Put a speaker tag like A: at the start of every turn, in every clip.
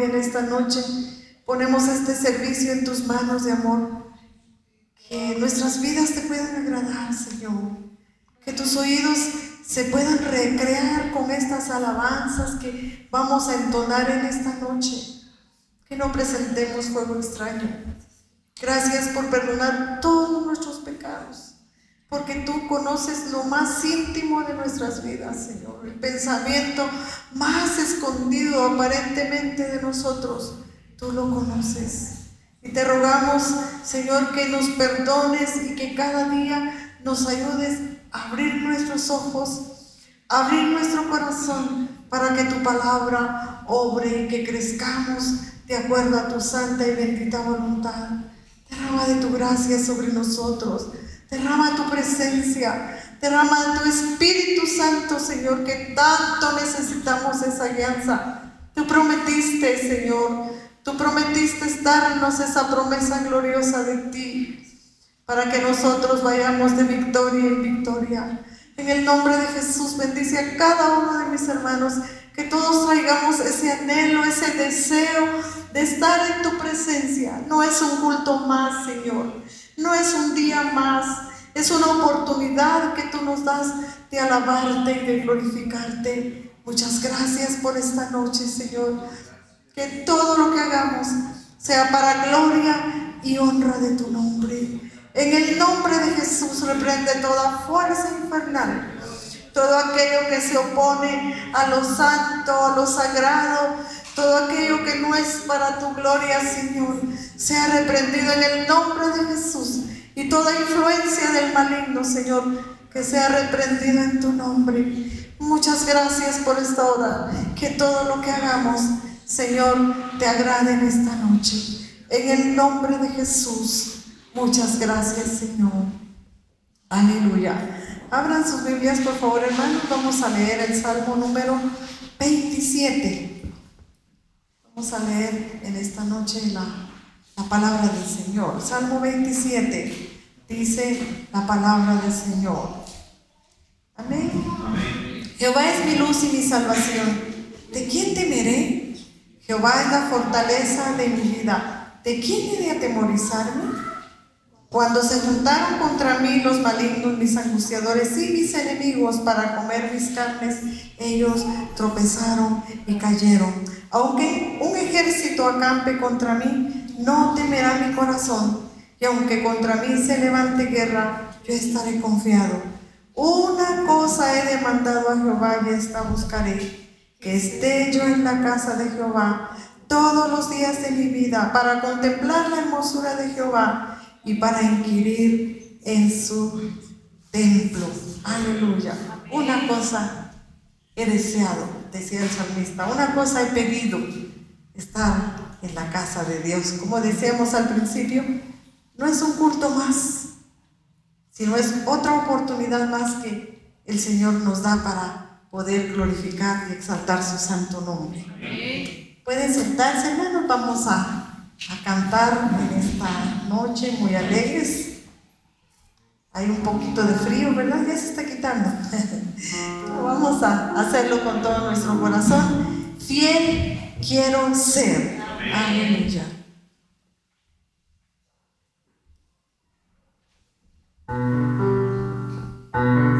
A: en esta noche. Ponemos este servicio en tus manos de amor. Que nuestras vidas te puedan agradar, Señor. Que tus oídos se puedan recrear con estas alabanzas que vamos a entonar en esta noche. Que no presentemos fuego extraño. Gracias por perdonar todos nuestros pecados porque tú conoces lo más íntimo de nuestras vidas, Señor, el pensamiento más escondido aparentemente de nosotros, tú lo conoces. Y te rogamos, Señor, que nos perdones y que cada día nos ayudes a abrir nuestros ojos, abrir nuestro corazón para que tu palabra obre y que crezcamos de acuerdo a tu santa y bendita voluntad. Derrama de tu gracia sobre nosotros. Derrama tu presencia, derrama tu Espíritu Santo, Señor, que tanto necesitamos esa alianza. Tú prometiste, Señor, tú prometiste darnos esa promesa gloriosa de ti, para que nosotros vayamos de victoria en victoria. En el nombre de Jesús, bendice a cada uno de mis hermanos, que todos traigamos ese anhelo, ese deseo de estar en tu presencia. No es un culto más, Señor no es un día más, es una oportunidad que tú nos das de alabarte y de glorificarte. Muchas gracias por esta noche, Señor. Que todo lo que hagamos sea para gloria y honra de tu nombre. En el nombre de Jesús reprende toda fuerza infernal, todo aquello que se opone a lo santo, a lo sagrado, todo aquello que no es para tu gloria, Señor, sea reprendido en el nombre de Jesús. Y toda influencia del maligno, Señor, que sea reprendido en tu nombre. Muchas gracias por esta hora. Que todo lo que hagamos, Señor, te agrade en esta noche. En el nombre de Jesús. Muchas gracias, Señor. Aleluya. Abran sus Biblias, por favor, hermanos. Vamos a leer el Salmo número 27. Vamos a leer en esta noche la, palabra del Señor. Salmo 27 dice la palabra del Señor. Amén. Jehová es mi luz y mi salvación. ¿De quién temeré? Jehová es la fortaleza de mi vida. ¿De quién he de atemorizarme? Cuando se juntaron contra mí los malignos, mis angustiadores y mis enemigos para comer mis carnes, ellos tropezaron y cayeron. Aunque un ejército acampe contra mí, no temerá mi corazón. Y aunque contra mí se levante guerra, yo estaré confiado. Una cosa he demandado a Jehová y esta buscaré, que esté yo en la casa de Jehová todos los días de mi vida para contemplar la hermosura de Jehová y para inquirir en su templo. Aleluya. Una cosa he deseado decía el salmista, una cosa he pedido, estar en la casa de Dios. Como decíamos al principio, no es un culto más, sino es otra oportunidad más que el Señor nos da para poder glorificar y exaltar su santo nombre. Pueden sentarse, hermanos, vamos a, a cantar en esta noche muy alegres. Hay un poquito de frío, ¿verdad? Ya se está quitando. Vamos a hacerlo con todo nuestro corazón. Fiel quiero ser. Aleluya. Simba.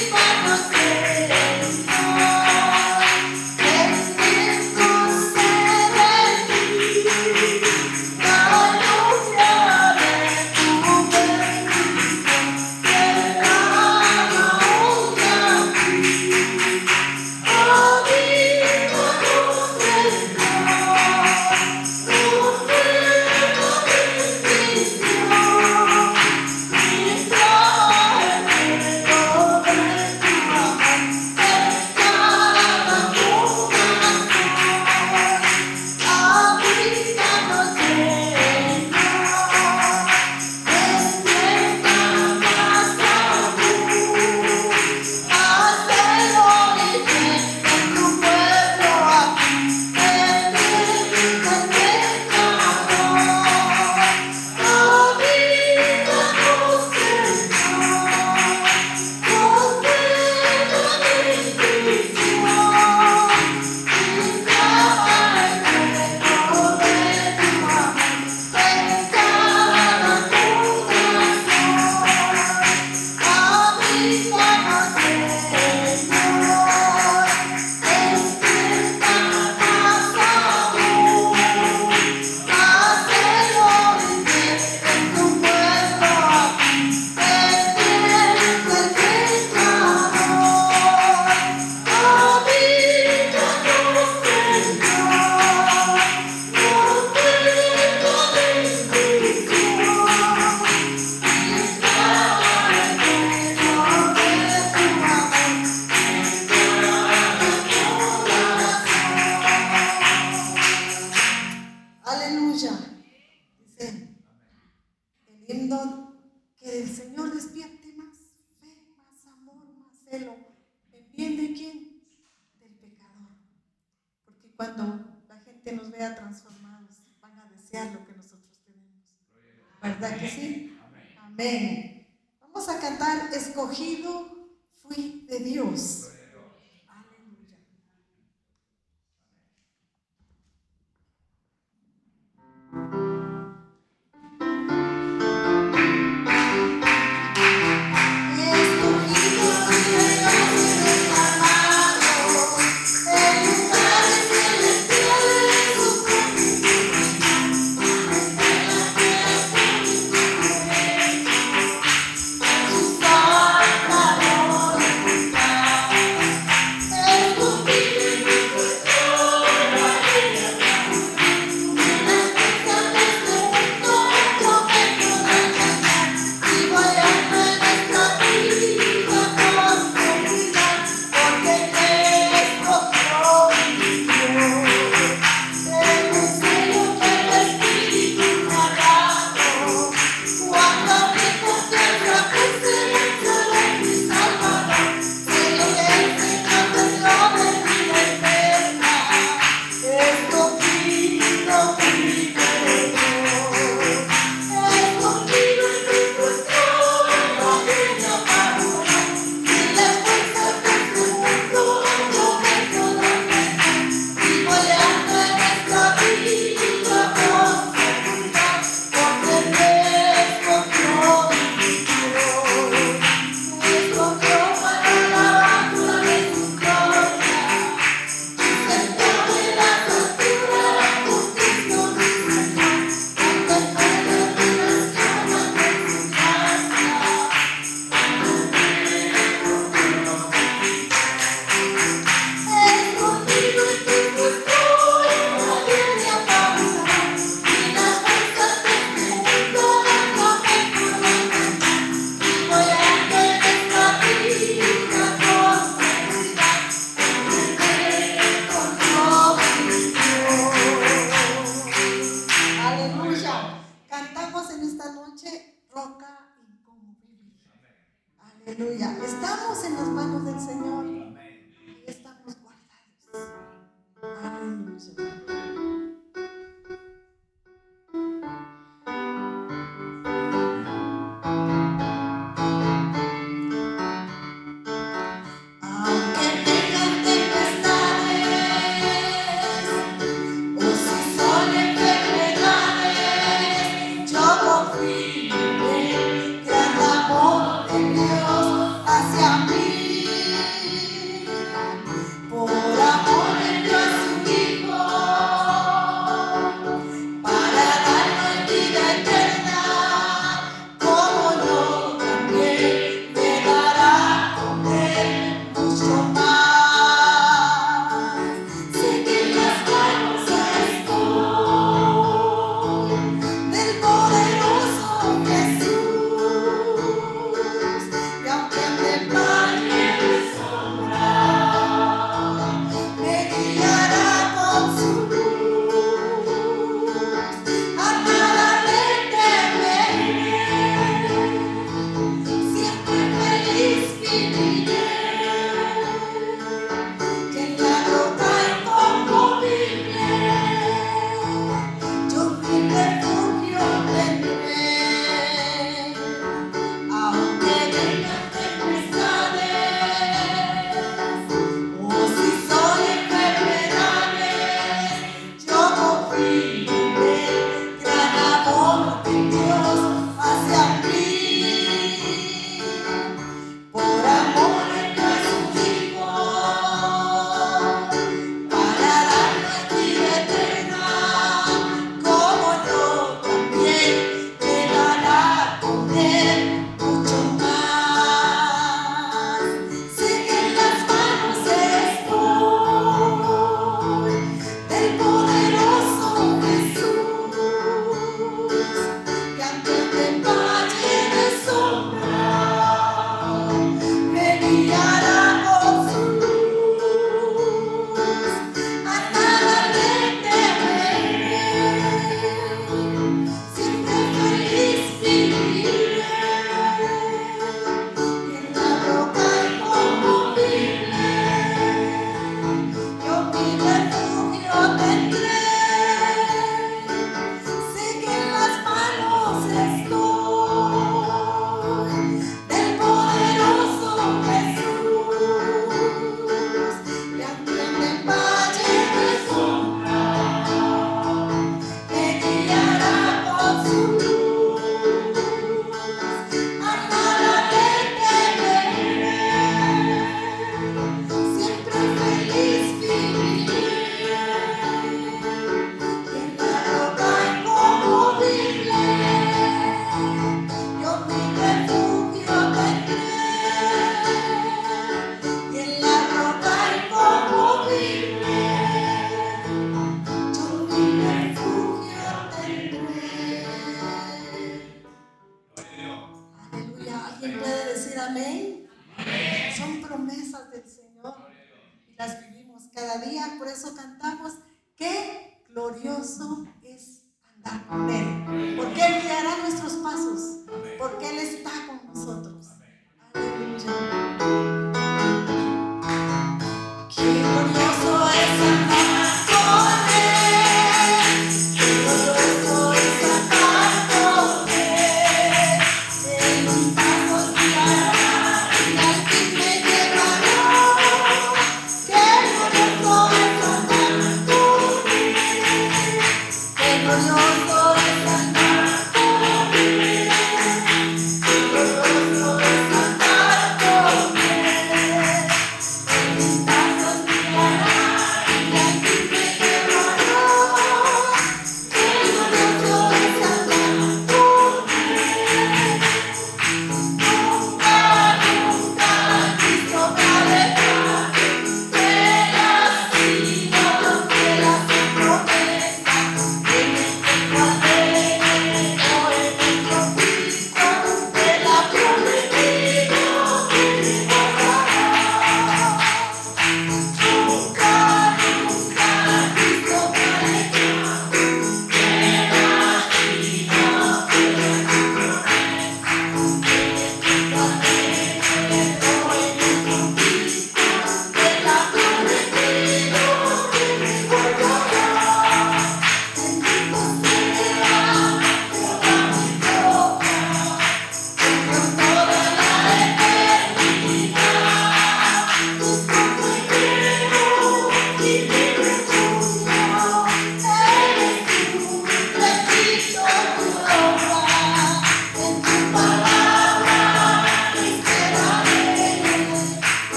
A: feliz por
B: você.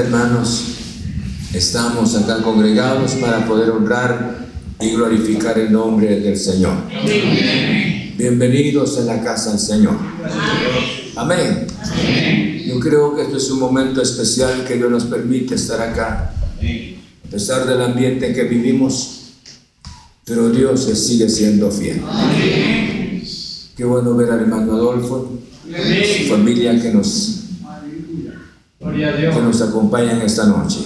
B: Hermanos, estamos acá congregados para poder honrar y glorificar el nombre del Señor. Bienvenidos a la casa del Señor. Amén. Yo creo que esto es un momento especial que Dios nos permite estar acá, a pesar del ambiente en que vivimos, pero Dios sigue siendo fiel. Qué bueno ver al hermano Adolfo, su familia que nos que nos acompañan esta noche.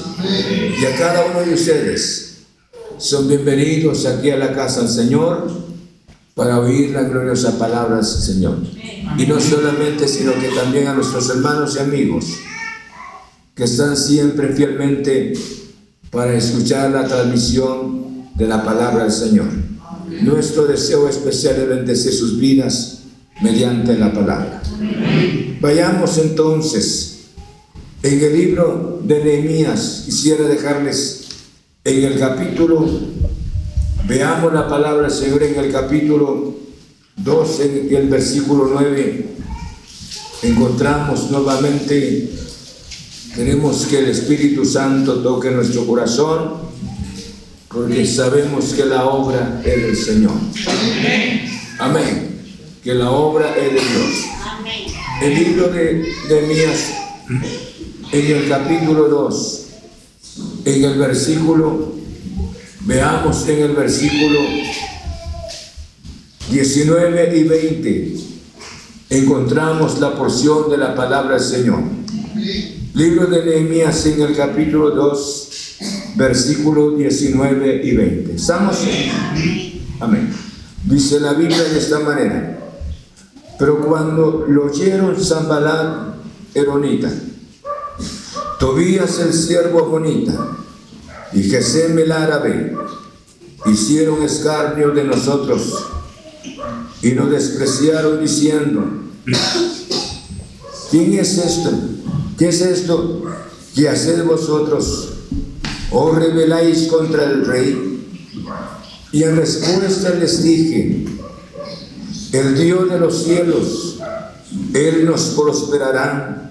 B: Y a cada uno de ustedes son bienvenidos aquí a la casa del Señor para oír la gloriosa palabra del Señor. Y no solamente, sino que también a nuestros hermanos y amigos que están siempre fielmente para escuchar la transmisión de la palabra del Señor. Nuestro deseo especial es bendecir sus vidas mediante la palabra. Vayamos entonces en el libro de Nehemías quisiera dejarles en el capítulo, veamos la palabra del Señor en el capítulo 12 y el versículo 9. Encontramos nuevamente, queremos que el Espíritu Santo toque nuestro corazón, porque sabemos que la obra es del Señor. Amén. Que la obra es de Dios. El libro de Nehemías en el capítulo 2, en el versículo, veamos en el versículo 19 y 20, encontramos la porción de la palabra del Señor. Libro de Nehemías en el capítulo 2, versículo 19 y 20. ¿Estamos? Amén. Dice la Biblia de esta manera. Pero cuando lo oyeron Zambalán, Eronita, Tobías el siervo bonita y Gesem el árabe hicieron escarnio de nosotros y nos despreciaron diciendo, ¿quién es esto? ¿Qué es esto que hacéis vosotros? ¿O rebeláis contra el rey? Y en respuesta les dije, el Dios de los cielos, Él nos prosperará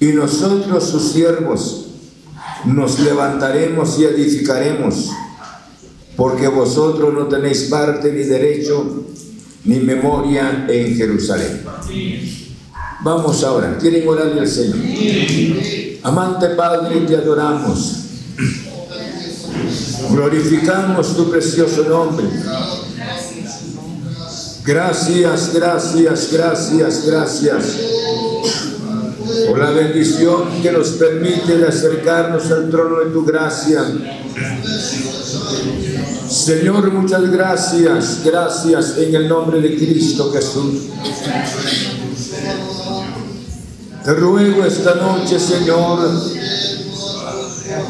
B: y nosotros sus siervos nos levantaremos y edificaremos, porque vosotros no tenéis parte ni derecho ni memoria en Jerusalén. Vamos ahora, ¿quieren orarle al Señor? Amante Padre, te adoramos. Glorificamos tu precioso nombre. Gracias, gracias, gracias, gracias por la bendición que nos permite acercarnos al trono de tu gracia. Señor, muchas gracias, gracias en el nombre de Cristo Jesús. Te ruego esta noche, Señor,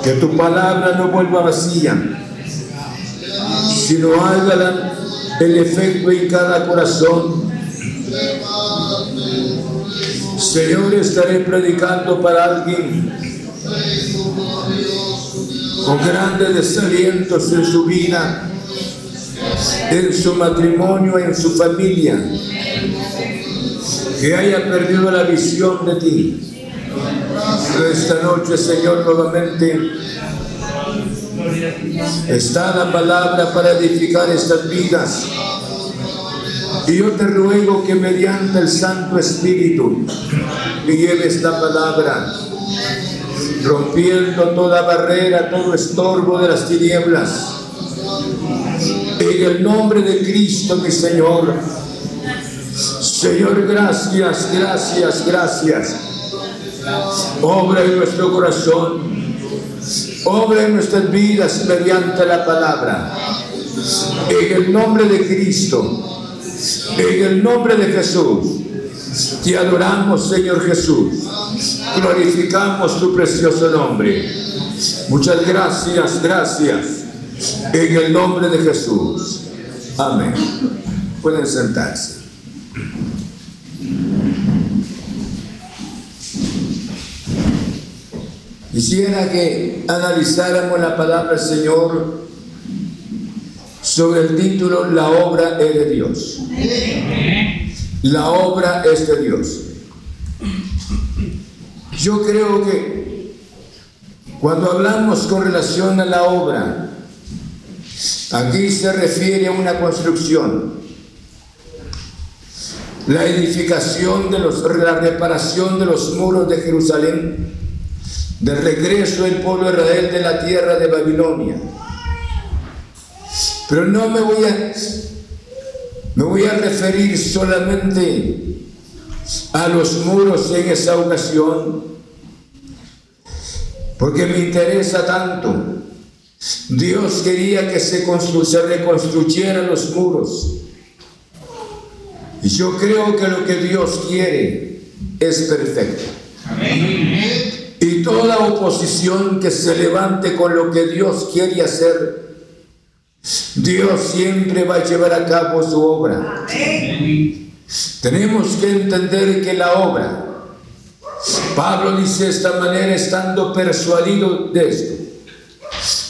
B: que tu palabra no vuelva vacía, sino haga el efecto en cada corazón Señor, estaré predicando para alguien con grandes desalientos en su vida, en su matrimonio, en su familia, que haya perdido la visión de ti. Pero esta noche, Señor, nuevamente está la palabra para edificar estas vidas y yo te ruego que mediante el Santo Espíritu me lleve esta palabra, rompiendo toda barrera, todo estorbo de las tinieblas. En el nombre de Cristo, mi Señor. Señor, gracias, gracias, gracias. Obra en nuestro corazón. Obra en nuestras vidas mediante la palabra. En el nombre de Cristo. En el nombre de Jesús, te adoramos, Señor Jesús. Glorificamos tu precioso nombre. Muchas gracias, gracias. En el nombre de Jesús. Amén. Pueden sentarse. Quisiera que analizáramos la palabra del Señor sobre el título La obra es de Dios. La obra es de Dios. Yo creo que Cuando hablamos con relación a la obra, aquí se refiere a una construcción. La edificación de los, la reparación de los muros de Jerusalén, de regreso del pueblo de Israel de la tierra de Babilonia. Pero no me voy a, me voy a referir solamente a los muros en esa ocasión, porque me interesa tanto. Dios quería que se, se reconstruyeran los muros. Y yo creo que lo que Dios quiere es perfecto. Y toda oposición que se levante con lo que Dios quiere hacer, Dios siempre va a llevar a cabo su obra. Tenemos que entender que la obra, Pablo dice de esta manera, estando persuadido de esto,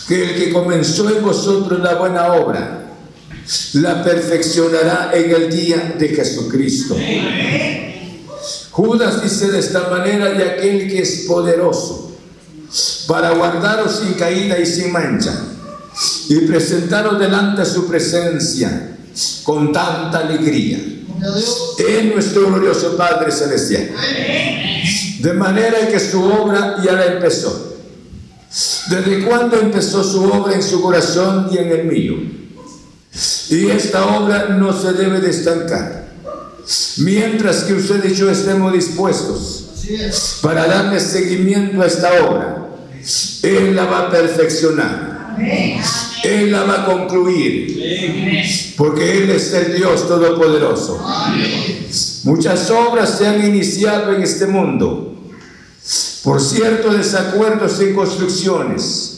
B: que el que comenzó en vosotros la buena obra, la perfeccionará en el día de Jesucristo. Judas dice de esta manera de aquel que es poderoso para guardaros sin caída y sin mancha y presentaros delante de su presencia con tanta alegría. En nuestro glorioso Padre Celestial. De manera que su obra ya la empezó. ¿Desde cuándo empezó su obra en su corazón y en el mío? Y esta obra no se debe de estancar. Mientras que usted y yo estemos dispuestos para darle seguimiento a esta obra, Él la va a perfeccionar. Él la va a concluir. Porque Él es el Dios Todopoderoso. Muchas obras se han iniciado en este mundo por ciertos desacuerdos en construcciones.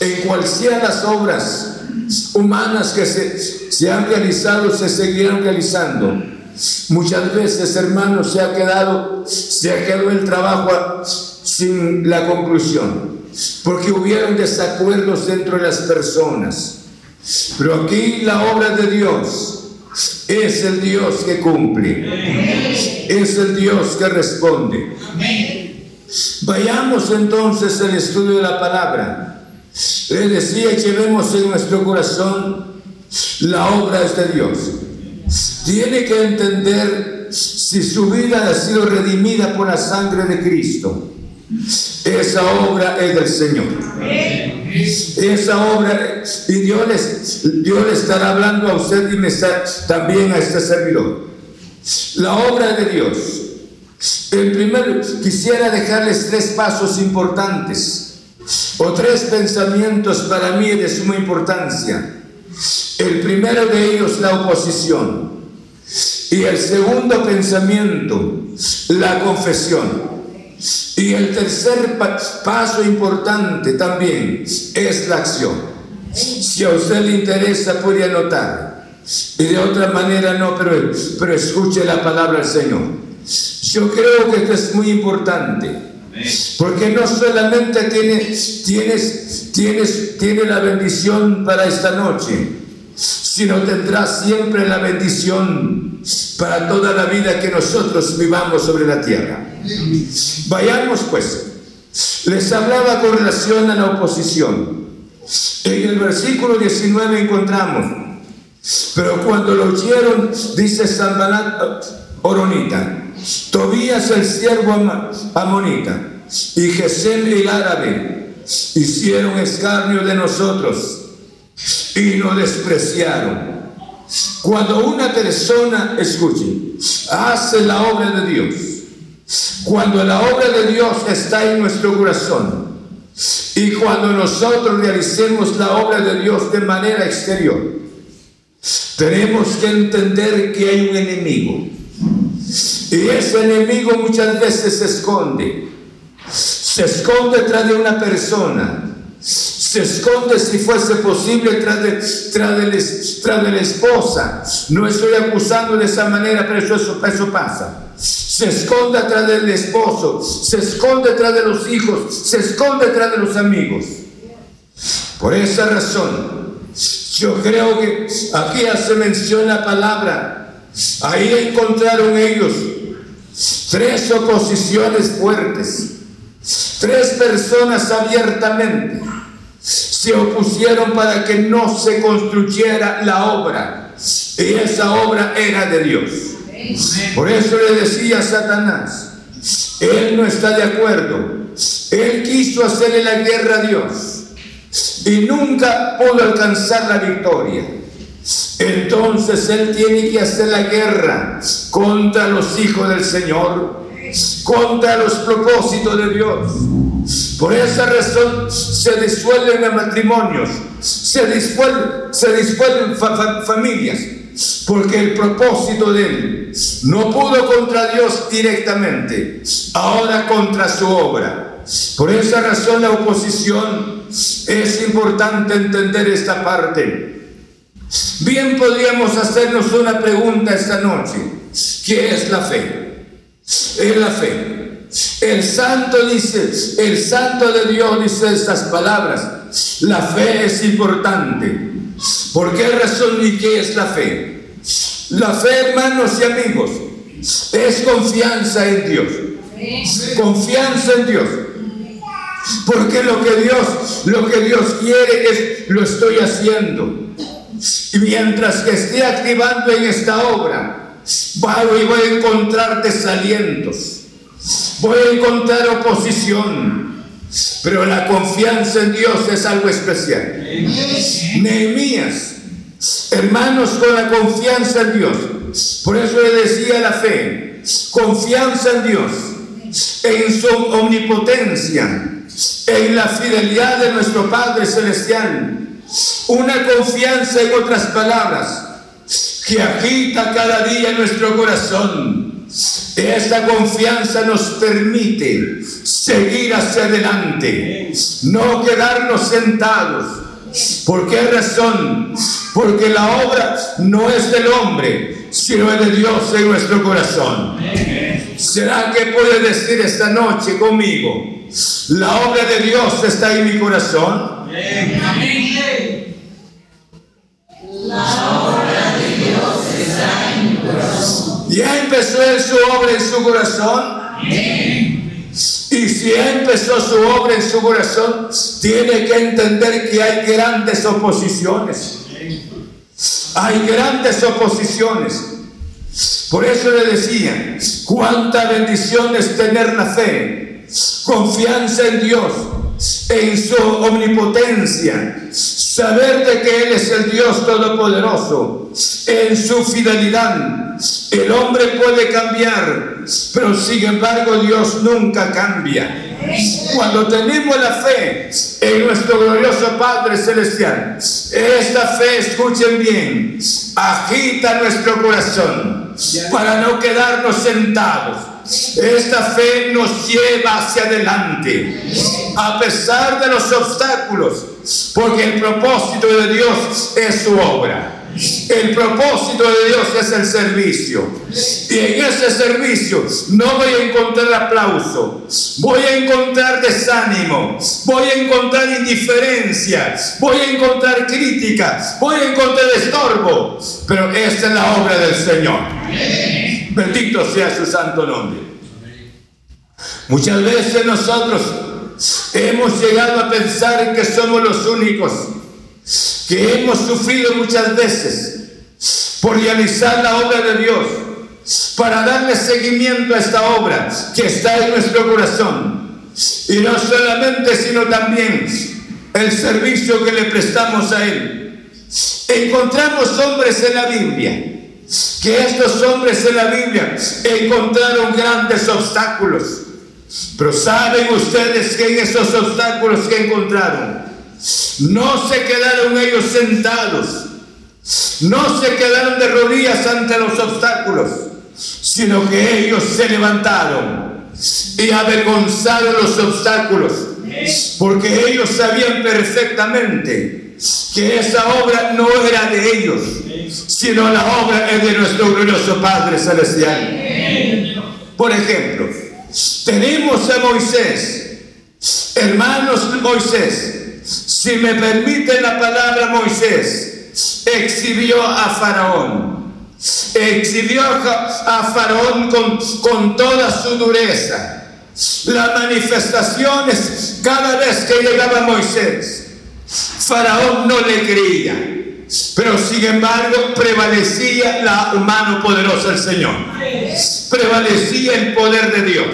B: En cual sean las obras humanas que se, se han realizado, se seguirán realizando. Muchas veces, hermanos, se ha quedado, se ha quedado el trabajo sin la conclusión, porque hubieron desacuerdos dentro de las personas. Pero aquí la obra de Dios es el Dios que cumple, es el Dios que responde. Vayamos entonces al estudio de la palabra. Le decía, llevemos en nuestro corazón la obra de este Dios. Tiene que entender si su vida ha sido redimida por la sangre de Cristo. Esa obra es del Señor. Esa obra, y Dios, estará hablando a usted y me está, también a este servidor. La obra de Dios. El primero, quisiera dejarles tres pasos importantes o tres pensamientos para mí de suma importancia. El primero de ellos, la oposición. Y el segundo pensamiento, la confesión. Y el tercer paso importante también es la acción. Si a usted le interesa, puede anotar. Y de otra manera no, pero, pero escuche la palabra del Señor. Yo creo que esto es muy importante. Porque no solamente tienes, tienes, tienes, tiene la bendición para esta noche, sino tendrás siempre la bendición para toda la vida que nosotros vivamos sobre la tierra. Vayamos pues. Les hablaba con relación a la oposición. En el versículo 19 encontramos, pero cuando lo oyeron, dice San Oronita, Tobías el siervo amonita y Gesem el árabe hicieron escarnio de nosotros y nos despreciaron. Cuando una persona, escuche, hace la obra de Dios, cuando la obra de Dios está en nuestro corazón y cuando nosotros realicemos la obra de Dios de manera exterior, tenemos que entender que hay un enemigo y ese enemigo muchas veces se esconde. Se esconde detrás de una persona. Se esconde si fuese posible tras de, tras de, la esposa. No estoy acusando de esa manera, pero eso, eso pasa. Se esconde atrás del esposo, se esconde detrás de los hijos, se esconde detrás de los amigos. Por esa razón, yo creo que aquí hace mención la palabra. Ahí encontraron ellos tres oposiciones fuertes. Tres personas abiertamente se opusieron para que no se construyera la obra. Y esa obra era de Dios. Por eso le decía a Satanás, él no está de acuerdo. Él quiso hacerle la guerra a Dios y nunca pudo alcanzar la victoria. Entonces Él tiene que hacer la guerra contra los hijos del Señor, contra los propósitos de Dios. Por esa razón se disuelven matrimonios, se disuelven, se disuelven familias, porque el propósito de Él no pudo contra Dios directamente, ahora contra su obra. Por esa razón la oposición es importante entender esta parte. Bien podríamos hacernos una pregunta esta noche. ¿Qué es la fe? Es la fe. El santo dice, el santo de Dios dice estas palabras. La fe es importante. ¿Por qué razón y qué es la fe? La fe, hermanos y amigos, es confianza en Dios. Confianza en Dios. Porque lo que Dios, lo que Dios quiere es lo estoy haciendo. Y mientras que esté activando en esta obra, voy, voy a encontrar desalientos, voy a encontrar oposición, pero la confianza en Dios es algo especial. Nehemías, hermanos, con la confianza en Dios, por eso le decía la fe, confianza en Dios, en su omnipotencia, en la fidelidad de nuestro Padre Celestial. Una confianza, en otras palabras, que agita cada día nuestro corazón. Esta confianza nos permite seguir hacia adelante, no quedarnos sentados. ¿Por qué razón? Porque la obra no es del hombre, sino es de Dios en nuestro corazón. ¿Será que puede decir esta noche conmigo? La obra de Dios está en mi corazón.
C: La obra
B: Ya empezó él su obra en su corazón. Y si empezó su obra en su corazón, tiene que entender que hay grandes oposiciones. Hay grandes oposiciones. Por eso le decía, cuánta bendición es tener la fe, confianza en Dios, en su omnipotencia, saber de que Él es el Dios Todopoderoso, en su fidelidad. El hombre puede cambiar, pero sin embargo Dios nunca cambia. Cuando tenemos la fe en nuestro glorioso Padre Celestial, esta fe, escuchen bien, agita nuestro corazón para no quedarnos sentados esta fe nos lleva hacia adelante, a pesar de los obstáculos, porque el propósito de Dios es su obra. El propósito de Dios es el servicio. Y en ese servicio no voy a encontrar aplauso, voy a encontrar desánimo, voy a encontrar indiferencia, voy a encontrar crítica, voy a encontrar estorbo. Pero esta es la obra del Señor. Bendito sea su santo nombre. Muchas veces nosotros hemos llegado a pensar que somos los únicos, que hemos sufrido muchas veces por realizar la obra de Dios, para darle seguimiento a esta obra que está en nuestro corazón. Y no solamente, sino también el servicio que le prestamos a Él. Encontramos hombres en la Biblia que estos hombres en la Biblia encontraron grandes obstáculos. Pero saben ustedes que en esos obstáculos que encontraron, no se quedaron ellos sentados, no se quedaron de rodillas ante los obstáculos, sino que ellos se levantaron y avergonzaron los obstáculos, porque ellos sabían perfectamente que esa obra no era de ellos, sino la obra es de nuestro glorioso Padre Celestial. Por ejemplo, tenemos a Moisés, hermanos Moisés, si me permite la palabra Moisés, exhibió a Faraón, exhibió a Faraón con, con toda su dureza, las manifestaciones cada vez que llegaba Moisés. Faraón no le creía. Pero sin embargo prevalecía la mano poderosa del Señor. Prevalecía el poder de Dios.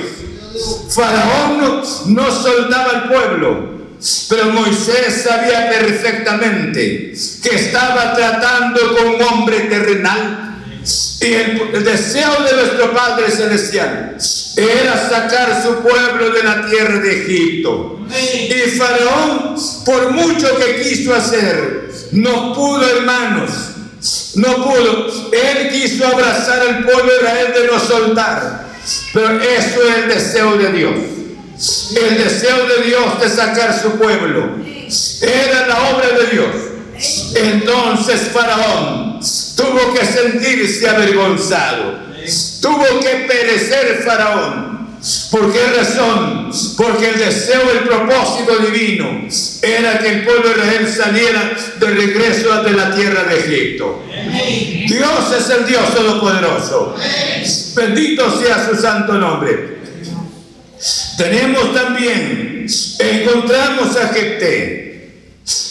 B: Faraón no, no soltaba al pueblo. Pero Moisés sabía perfectamente que estaba tratando con un hombre terrenal. Y el, deseo de nuestro Padre Celestial era sacar su pueblo de la tierra de Egipto. Y Faraón, por mucho que quiso hacer, no pudo, hermanos. No pudo. Él quiso abrazar al pueblo de Israel de no soltar. Pero eso es el deseo de Dios. El deseo de Dios de sacar su pueblo. Era la obra de Dios. Entonces Faraón tuvo que sentirse avergonzado. Tuvo que perecer Faraón. ¿Por qué razón? Porque el deseo, el propósito divino era que el pueblo de Israel saliera de regreso de la tierra de Egipto. Dios es el Dios Todopoderoso. Bendito sea su santo nombre. Tenemos también, encontramos a Jepté.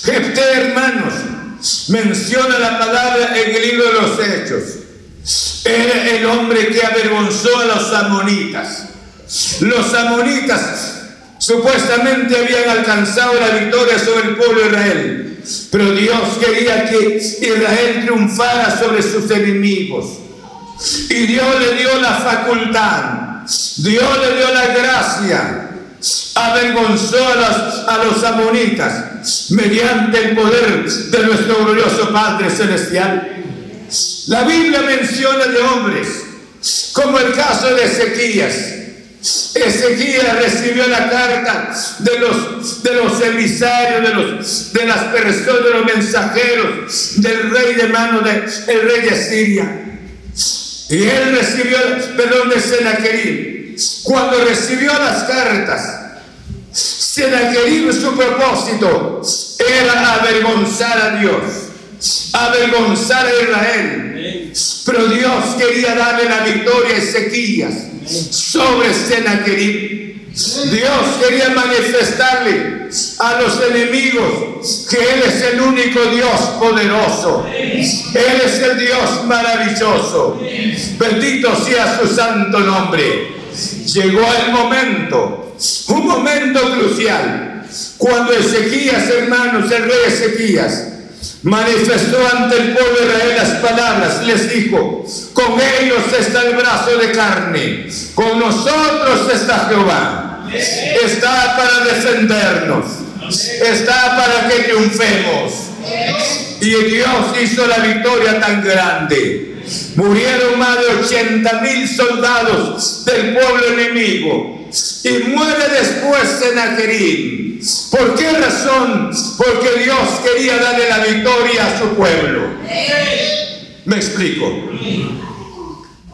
B: Jepté, hermanos, menciona la palabra en el libro de los Hechos. Era el hombre que avergonzó a los amonitas. Los amonitas supuestamente habían alcanzado la victoria sobre el pueblo de Israel, pero Dios quería que Israel triunfara sobre sus enemigos. Y Dios le dio la facultad, Dios le dio la gracia, avergonzó a los, a los amonitas mediante el poder de nuestro glorioso Padre Celestial. La Biblia menciona de hombres, como el caso de Ezequías, Ezequiel recibió la carta de los, de los emisarios, de, los, de las personas, de los mensajeros del rey de mano del rey de Siria. Y él recibió, perdón, de Senaquerib. Cuando recibió las cartas, Senaquerib su propósito era avergonzar a Dios, avergonzar a Israel. Pero Dios quería darle la victoria a Ezequías sobre Senaquerib. Dios quería manifestarle a los enemigos que Él es el único Dios poderoso. Él es el Dios maravilloso. Bendito sea su santo nombre. Llegó el momento, un momento crucial, cuando Ezequías, hermanos, el rey Ezequías, manifestó ante el pueblo de Israel las palabras, les dijo, con ellos está el brazo de carne, con nosotros está Jehová, está para defendernos, está para que triunfemos. Y Dios hizo la victoria tan grande. Murieron más de 80 mil soldados del pueblo enemigo. Y muere después Senaquerib ¿Por qué razón? Porque Dios quería darle la victoria a su pueblo. Me explico.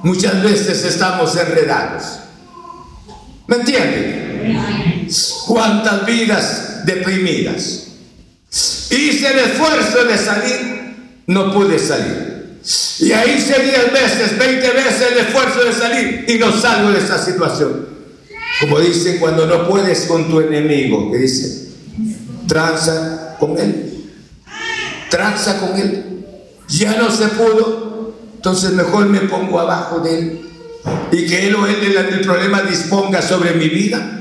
B: Muchas veces estamos enredados. ¿Me entienden? ¿Cuántas vidas deprimidas? Hice el esfuerzo de salir, no pude salir. Y ahí hice 10 veces, 20 veces el esfuerzo de salir y no salgo de esa situación. Como dice, cuando no puedes con tu enemigo, que dice, tranza con él. Tranza con él. Ya no se pudo, entonces mejor me pongo abajo de él y que él o él el, problema disponga sobre mi vida.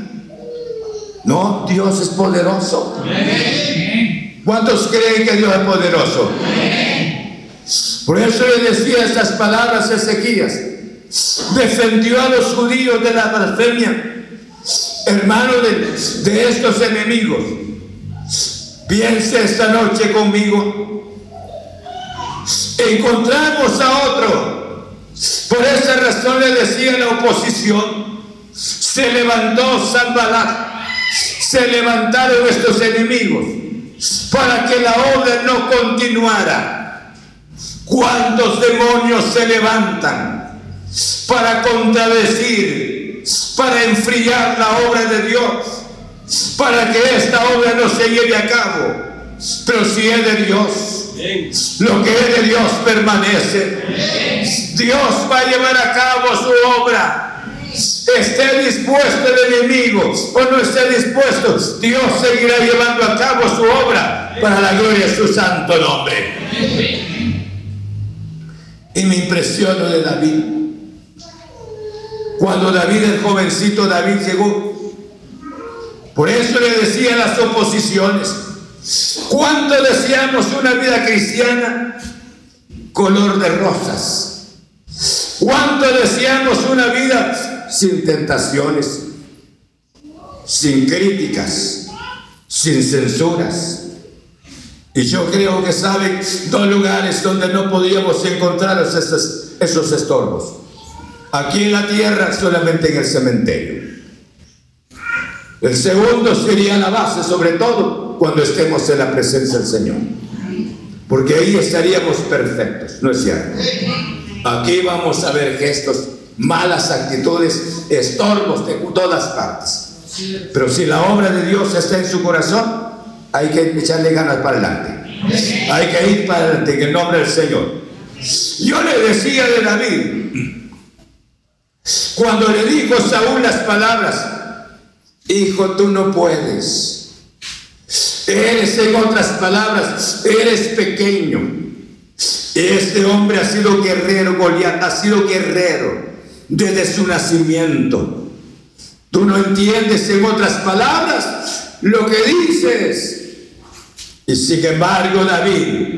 B: No, Dios es poderoso. ¿Cuántos creen que Dios es poderoso? Por eso le decía estas palabras a Ezequías. Defendió a los judíos de la blasfemia hermano de, estos enemigos, piense esta noche conmigo. Encontramos a otro. Por esa razón le decía la oposición. Se levantó Zambalat. Se levantaron nuestros enemigos para que la obra no continuara. ¿Cuántos demonios se levantan para contradecir para enfriar la obra de Dios, para que esta obra no se lleve a cabo. Pero si es de Dios, lo que es de Dios permanece. Dios va a llevar a cabo su obra. esté dispuesto el enemigo o no esté dispuesto, Dios seguirá llevando a cabo su obra para la gloria de su santo nombre. Y me impresionó de David. Cuando David, el jovencito David, llegó, por eso le decía las oposiciones, ¿cuánto deseamos una vida cristiana color de rosas? ¿Cuánto deseamos una vida sin tentaciones, sin críticas, sin censuras? Y yo creo que saben dos lugares donde no podíamos encontrar esos, esos estorbos. Aquí en la tierra, solamente en el cementerio. El segundo sería la base, sobre todo cuando estemos en la presencia del Señor. Porque ahí estaríamos perfectos, ¿no es cierto? Aquí vamos a ver gestos, malas actitudes, estorbos de todas partes. Pero si la obra de Dios está en su corazón, hay que echarle ganas para adelante. Hay que ir para adelante en el nombre del Señor. Yo le decía de David, cuando le dijo Saúl las palabras, hijo, tú no puedes. Eres, en otras palabras, eres pequeño. Este hombre ha sido guerrero, Goliat ha sido guerrero desde su nacimiento. Tú no entiendes, en otras palabras, lo que dices. Y sin embargo, David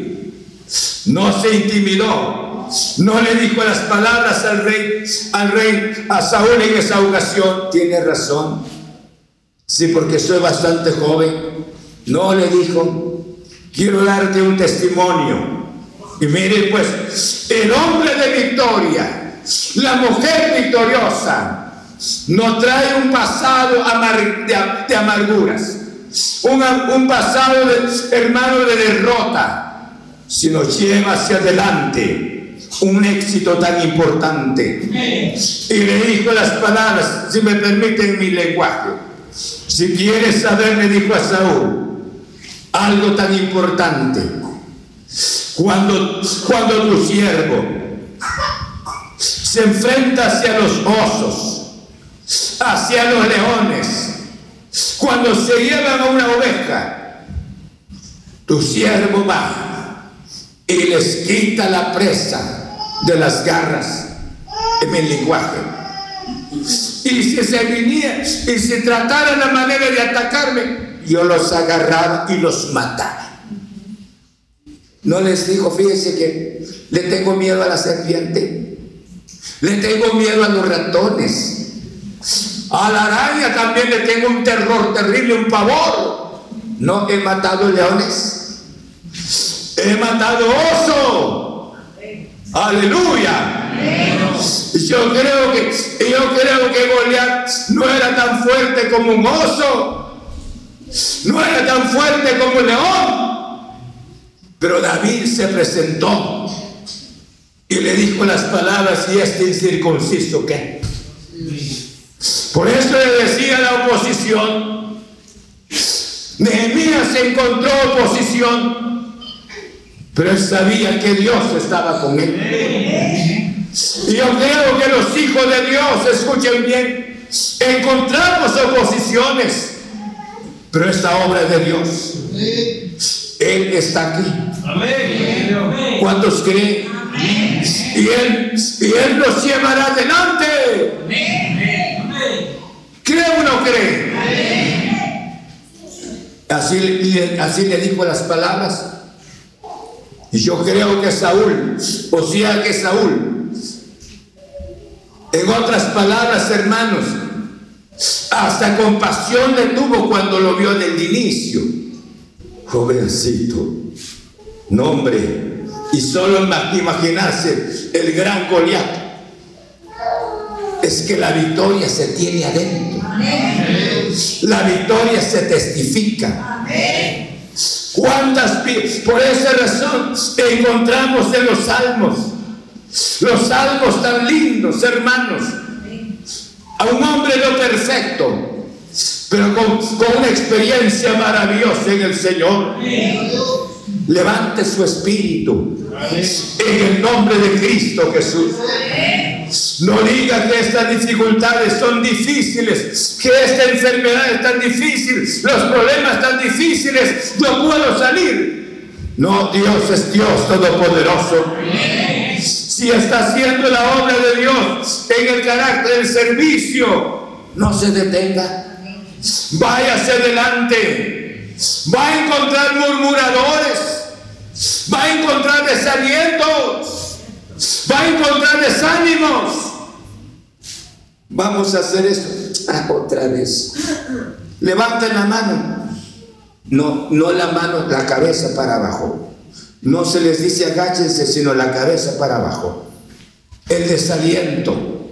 B: no se intimidó, no le dijo las palabras al rey, al rey, a Saúl en esa ocasión. Tiene razón. Sí, porque soy bastante joven. No le dijo, quiero darte un testimonio. Y miren pues, el hombre de victoria, la mujer victoriosa, no trae un pasado de, amarguras, un, pasado, de, hermano, de derrota, sino lleva hacia adelante un éxito tan importante. Y le dijo las palabras, si me permiten mi lenguaje, si quieres saber, me dijo a Saúl, algo tan importante cuando, cuando tu siervo se enfrenta hacia los osos, hacia los leones, cuando se llevan a una oveja, tu siervo va y les quita la presa de las garras en mi lenguaje. Y si se viniera y si tratara la manera de atacarme, yo los agarraba y los mataba. No les dijo, fíjense que le tengo miedo a la serpiente, le tengo miedo a los ratones, a la araña también le tengo un terror terrible, un pavor. No he matado leones, he matado oso. Aleluya. Yo creo que yo creo que Goliat no era tan fuerte como un oso, no era tan fuerte como un león. Pero David se presentó y le dijo las palabras, ¿y este incircunciso qué? Por eso le decía la oposición, Nehemías encontró oposición, pero él sabía que Dios estaba con él. Y yo creo que los hijos de Dios, escuchen bien, encontramos oposiciones, pero esta obra es de Dios. Él está aquí. ¿Cuántos creen? Y Él, y Él nos llevará adelante. ¿Cree o no cree? Así, así le dijo las palabras. Y yo creo que Saúl, o sea que Saúl, en otras palabras, hermanos, hasta compasión le tuvo cuando lo vio desde el inicio jovencito, nombre, y solo imaginarse el gran Goliat. Es que la victoria se tiene adentro. La victoria se testifica. ¿Cuántas por esa razón encontramos en los salmos? Los salmos tan lindos, hermanos. A un hombre no perfecto, pero con, una experiencia maravillosa en el Señor. Levante su espíritu en el nombre de Cristo Jesús. No diga que estas dificultades son difíciles, que esta enfermedad es tan difícil, los problemas tan difíciles, no puedo salir. No, Dios es Dios Todopoderoso. Si está haciendo la obra de Dios en el carácter del servicio, no se detenga. Váyase adelante. Va a encontrar murmuradores. Va a encontrar desalientos. Va a encontrar desánimos. Vamos a hacer esto ah, otra vez. Levanten la mano. No, no la mano, la cabeza para abajo. No se les dice agáchense, sino la cabeza para abajo. El desaliento.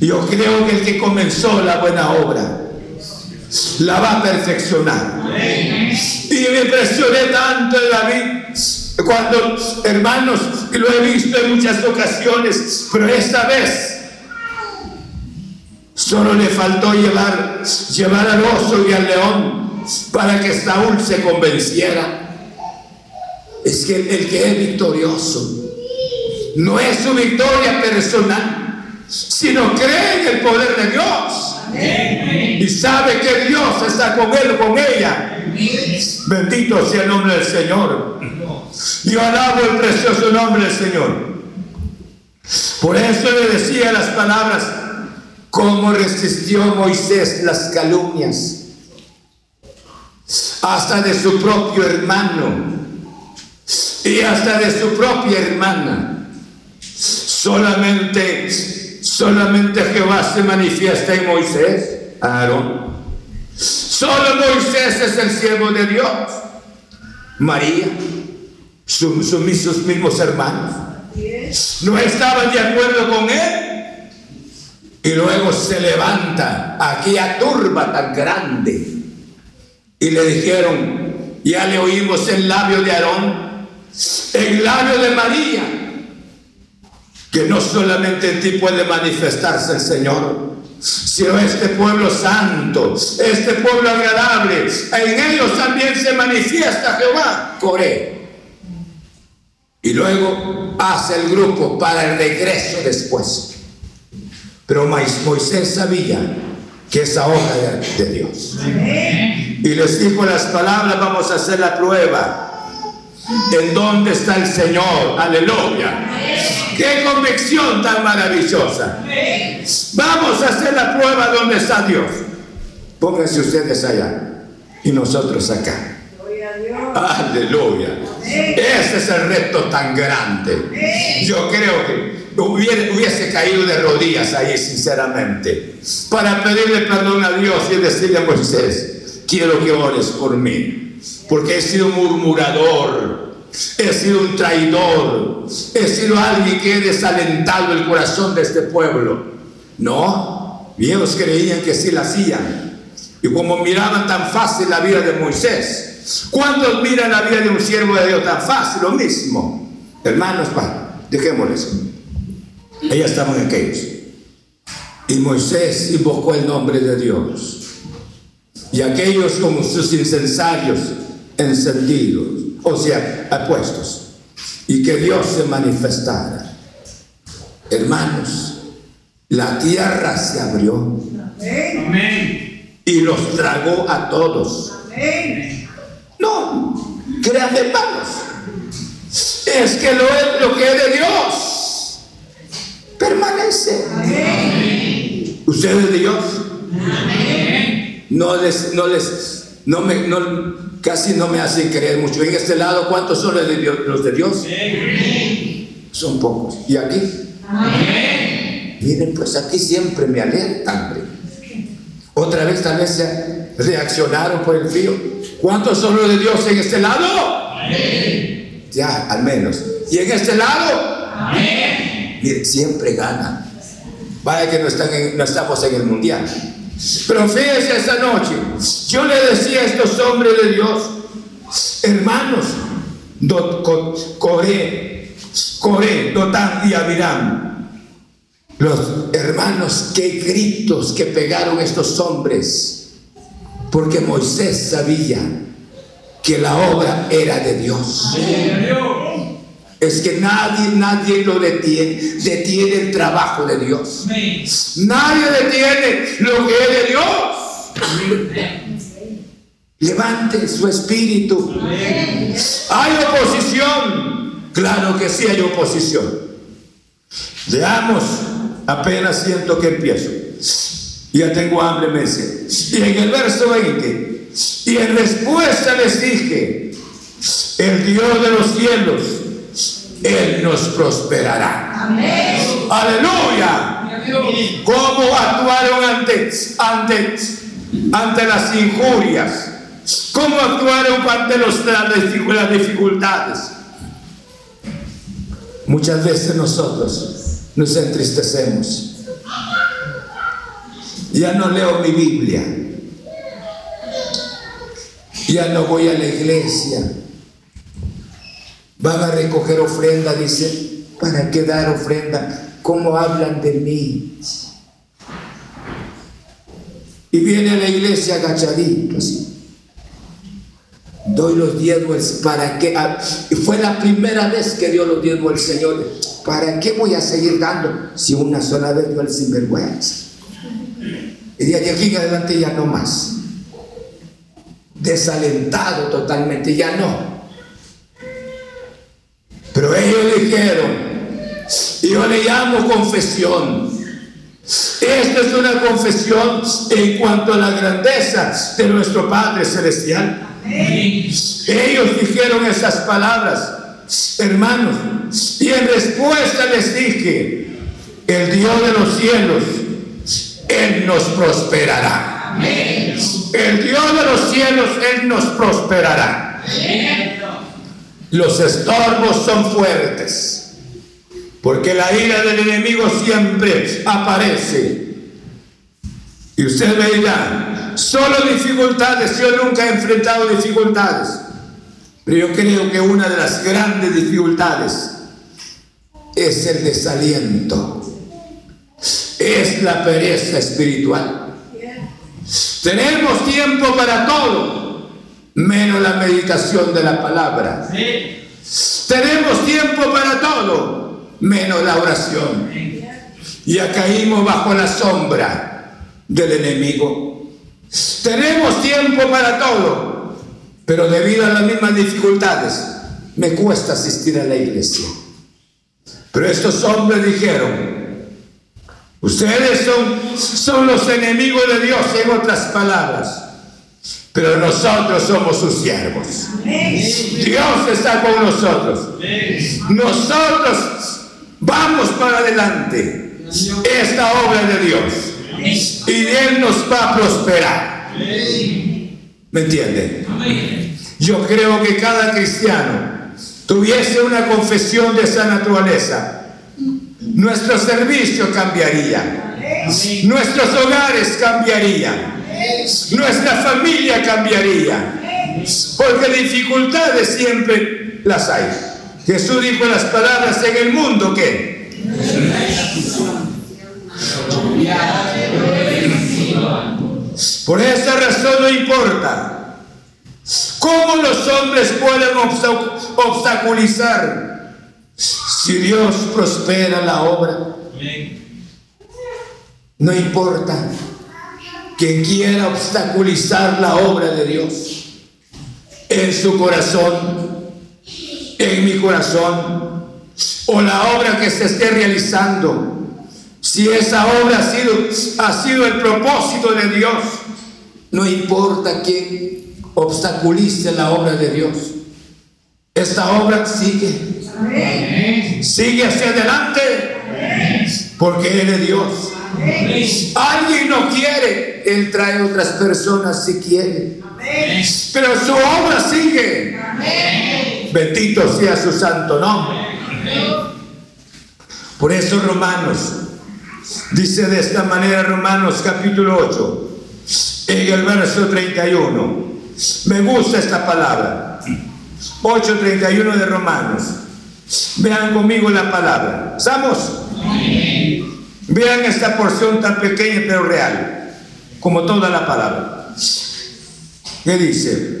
B: Yo creo que el que comenzó la buena obra la va a perfeccionar. Y me impresioné tanto en David cuando, hermanos, lo he visto en muchas ocasiones, pero esta vez solo le faltó llevar, llevar al oso y al león para que Saúl se convenciera. Es que el que es victorioso no es su victoria personal, sino cree en el poder de Dios. Y sabe que Dios está con él, con ella. Bendito sea el nombre del Señor. Yo alabo el precioso nombre del Señor. Por eso le decía las palabras, cómo resistió Moisés las calumnias, hasta de su propio hermano y hasta de su propia hermana. Solamente Solamente Jehová se manifiesta en Moisés, Aarón. Solo Moisés es el siervo de Dios. María, sus, sus mismos hermanos, no estaban de acuerdo con él. Y luego se levanta aquella turba tan grande. Y le dijeron, ya le oímos el labio de Aarón, el labio de María que no solamente en ti puede manifestarse el Señor, sino este pueblo santo, este pueblo agradable, en ellos también se manifiesta Jehová, Coré. Y luego hace el grupo para el regreso después. Pero Moisés sabía que esa obra era de Dios. Y les dijo las palabras, vamos a hacer la prueba. ¿En dónde está el Señor? Aleluya. Qué convicción tan maravillosa. Vamos a hacer la prueba donde está Dios. Pónganse ustedes allá y nosotros acá. Aleluya. Ese es el reto tan grande. Yo creo que hubiese caído de rodillas ahí, sinceramente, para pedirle perdón a Dios y decirle a Moisés, quiero que ores por mí, porque he sido murmurador, He sido un traidor. He sido alguien que he desalentado el corazón de este pueblo. No, ellos creían que sí la hacían. Y como miraban tan fácil la vida de Moisés, ¿cuántos miran la vida de un siervo de Dios tan fácil? Lo mismo. Hermanos, dejémoslo eso. En aquellos. Y Moisés invocó el nombre de Dios. Y aquellos como sus incensarios encendidos o sea, apuestos, y que Dios se manifestara. Hermanos, la tierra se abrió y los tragó a todos. Crean hermanos, es que lo, lo que es de Dios permanece. ¿Ustedes de Dios? No les, no les, no me, no, casi no me hacen creer mucho. En este lado, ¿cuántos son los de Dios? Los de Dios? Son pocos. ¿Y aquí? Miren, pues aquí siempre me alertan. Otra vez tal vez reaccionaron por el frío. ¿Cuántos son los de Dios en este lado? Ya, al menos. ¿Y en este lado? Miren, siempre ganan. Vaya que no, están no estamos en el mundial. Pero fíjense esta noche, yo le decía a estos hombres de Dios, hermanos, Coré, Coré, Dotán y Abiram, los hermanos, qué gritos que pegaron estos hombres, porque Moisés sabía que la obra era de Dios. es que nadie, nadie lo detiene, detiene el trabajo de Dios. Nadie detiene lo que es de Dios. Levante su espíritu. Hay oposición. Claro que sí hay oposición. Veamos, apenas siento que empiezo. Ya tengo hambre, me dice. Y en el verso 20, y en respuesta les dije, el Dios de los cielos, Él nos prosperará. Amén. Aleluya. ¿Cómo actuaron ante, ante, ante las injurias? ¿Cómo actuaron ante los, las dificultades? Muchas veces nosotros nos entristecemos. Ya no leo mi Biblia. Ya no voy a la iglesia. Van a recoger ofrenda, dice. ¿Para qué dar ofrenda? ¿Cómo hablan de mí? Y viene a la iglesia agachadito Doy los diezmos para que. Ah, y fue la primera vez que dio los diezmos el Señor. ¿Para qué voy a seguir dando si una sola vez dio el sinvergüenza? Y de aquí en adelante ya no más. Desalentado totalmente, ya no. Pero ellos dijeron, yo le llamo confesión. Esta es una confesión en cuanto a la grandeza de nuestro Padre Celestial. Ellos dijeron esas palabras, hermanos, y en respuesta les dije, el Dios de los cielos, Él nos prosperará. El Dios de los cielos, Él nos prosperará. Los estorbos son fuertes, porque la ira del enemigo siempre aparece. Y usted veía Solo dificultades. Yo nunca he enfrentado dificultades. Pero yo creo que una de las grandes dificultades es el desaliento. Es la pereza espiritual. Tenemos tiempo para todo, menos la meditación de la palabra. Tenemos tiempo para todo, menos la oración. Ya caímos bajo la sombra del enemigo. Tenemos tiempo para todo, pero debido a las mismas dificultades, me cuesta asistir a la iglesia. Pero estos hombres dijeron, ustedes son, son los enemigos de Dios, en otras palabras, pero nosotros somos sus siervos. Dios está con nosotros. Nosotros vamos para adelante. Esta obra de Dios y Él nos va a prosperar. ¿Me entiende? Yo creo que cada cristiano tuviese una confesión de esa naturaleza, nuestro servicio cambiaría, nuestros hogares cambiarían, nuestra familia cambiaría, porque dificultades siempre las hay. Jesús dijo las palabras en el mundo que por esa razón no importa cómo los hombres pueden obstaculizar si Dios prospera la obra. No importa que quiera obstaculizar la obra de Dios en su corazón, en mi corazón, o la obra que se esté realizando si esa obra ha sido, ha sido el propósito de Dios, no importa que obstaculice la obra de Dios. Esta obra sigue. Sigue hacia adelante. Porque Él es Dios. Alguien no quiere, Él trae otras personas si quiere. Pero su obra sigue. Bendito sea su santo nombre. Por eso, Romanos Dice de esta manera Romanos capítulo 8, en el verso 31. Me gusta esta palabra. 8.31 de Romanos. Vean conmigo la palabra. ¿Estamos? Vean esta porción tan pequeña pero real, como toda la palabra. ¿Qué dice?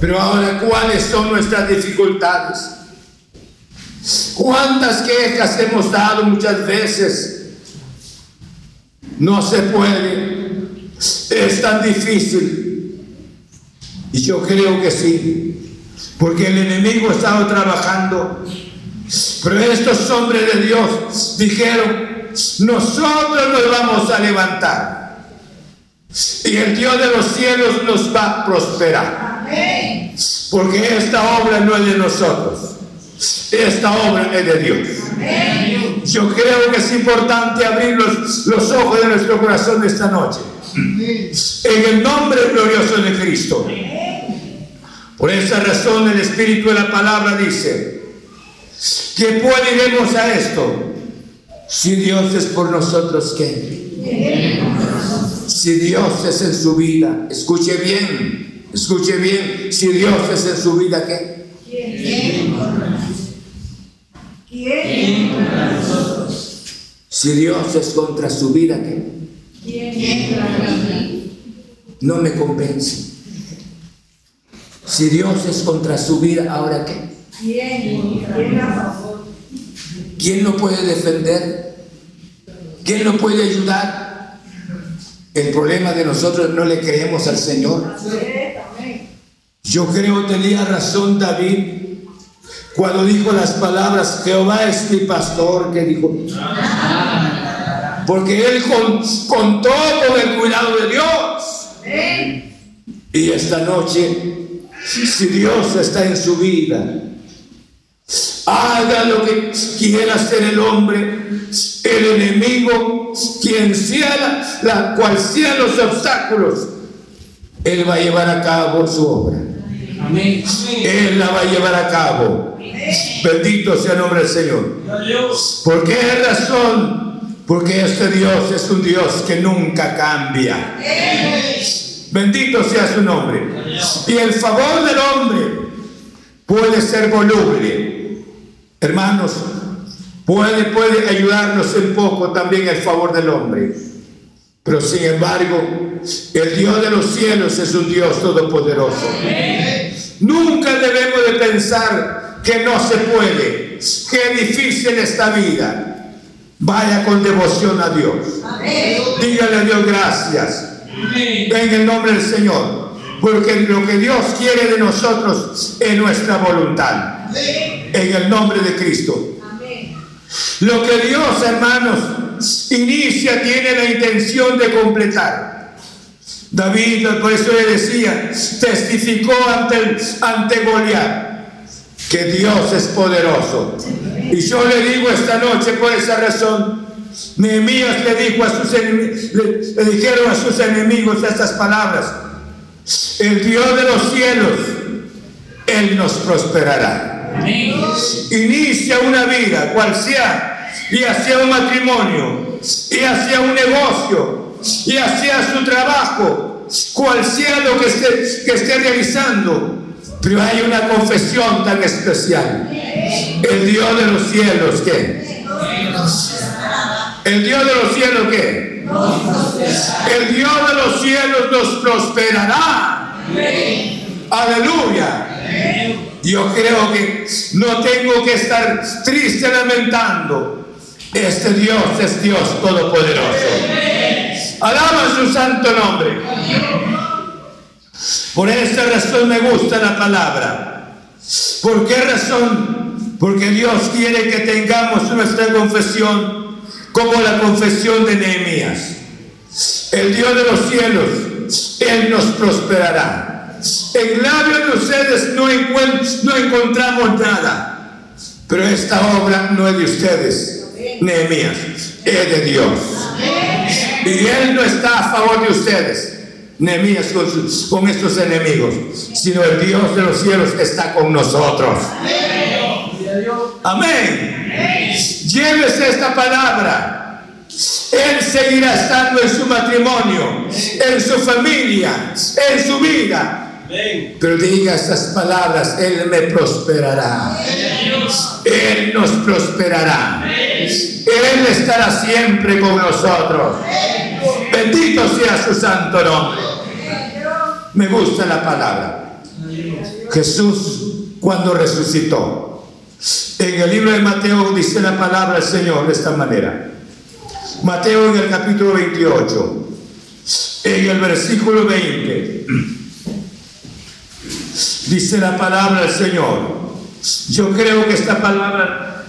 B: Pero ahora, ¿cuáles son nuestras dificultades? ¿Cuántas quejas hemos dado muchas veces? No se puede. Es tan difícil. Y yo creo que sí. Porque el enemigo ha estado trabajando. Pero estos hombres de Dios dijeron, nosotros nos vamos a levantar. Y el Dios de los cielos nos va a prosperar. Porque esta obra no es de nosotros. Esta obra es de Dios. Yo creo que es importante abrir los, los ojos de nuestro corazón esta noche. En el nombre glorioso de Cristo. Por esa razón el Espíritu de la Palabra dice, ¿qué puediremos a esto? Si Dios es por nosotros, ¿qué? Si Dios es en su vida, escuche bien, escuche bien, si Dios es en su vida, ¿qué?
C: ¿Quién?
B: Si Dios es contra su vida, ¿qué? No me convence. Si Dios es contra su vida, ¿ahora qué? ¿Quién lo puede defender? ¿Quién lo puede ayudar? El problema de nosotros no le creemos al Señor. Yo creo tenía razón David cuando dijo las palabras, Jehová es mi pastor, que dijo, porque él contó con el cuidado de Dios. Y esta noche, si Dios está en su vida, haga lo que quiera hacer el hombre, el enemigo, quien sea, la, cual sean los obstáculos, él va a llevar a cabo su obra. Él la va a llevar a cabo. Bendito sea el nombre del Señor. ¿Por qué razón? Porque este Dios es un Dios que nunca cambia. Bendito sea su nombre. Y el favor del hombre puede ser voluble. Hermanos, puede, puede ayudarnos un poco también el favor del hombre. Pero sin embargo, el Dios de los cielos es un Dios todopoderoso. Nunca debemos de pensar que no se puede, que difícil esta vida. Vaya con devoción a Dios. Dígale a Dios gracias. En el nombre del Señor. Porque lo que Dios quiere de nosotros es nuestra voluntad. En el nombre de Cristo. Lo que Dios, hermanos, inicia, tiene la intención de completar. David, por eso le decía, testificó ante, ante Goliat que Dios es poderoso. Y yo le digo esta noche por esa razón, Nehemías le dijo a sus dijeron a sus enemigos estas palabras, el Dios de los cielos, Él nos prosperará. Inicia una vida, cual sea, y hacia un matrimonio, y hacia un negocio, y hacia su trabajo, cual sea lo que esté realizando. Pero hay una confesión tan especial. El Dios de los cielos, ¿qué? El Dios de los cielos, ¿qué? El Dios de los cielos nos prosperará. Aleluya. Yo creo que no tengo que estar triste lamentando. Este Dios es Dios todopoderoso. Alaba su santo nombre. Por esa razón me gusta la palabra. ¿Por qué razón? Porque Dios quiere que tengamos nuestra confesión como la confesión de Nehemías. El Dios de los cielos, Él nos prosperará. En labios de ustedes no, no encontramos nada. Pero esta obra no es de ustedes, Nehemías, es de Dios. Y Él no está a favor de ustedes. Nehemías con, con estos enemigos, sino el Dios de los cielos está con nosotros. Amén. Llévese esta palabra. Él seguirá estando en su matrimonio, en su familia, en su vida. Pero diga estas palabras, Él me prosperará. Él nos prosperará. Él estará siempre con nosotros. Bendito sea su santo nombre. Me gusta la palabra. Jesús cuando resucitó. En el libro de Mateo dice la palabra del Señor de esta manera. Mateo en el capítulo 28, en el versículo 20, dice la palabra del Señor. Yo creo que esta palabra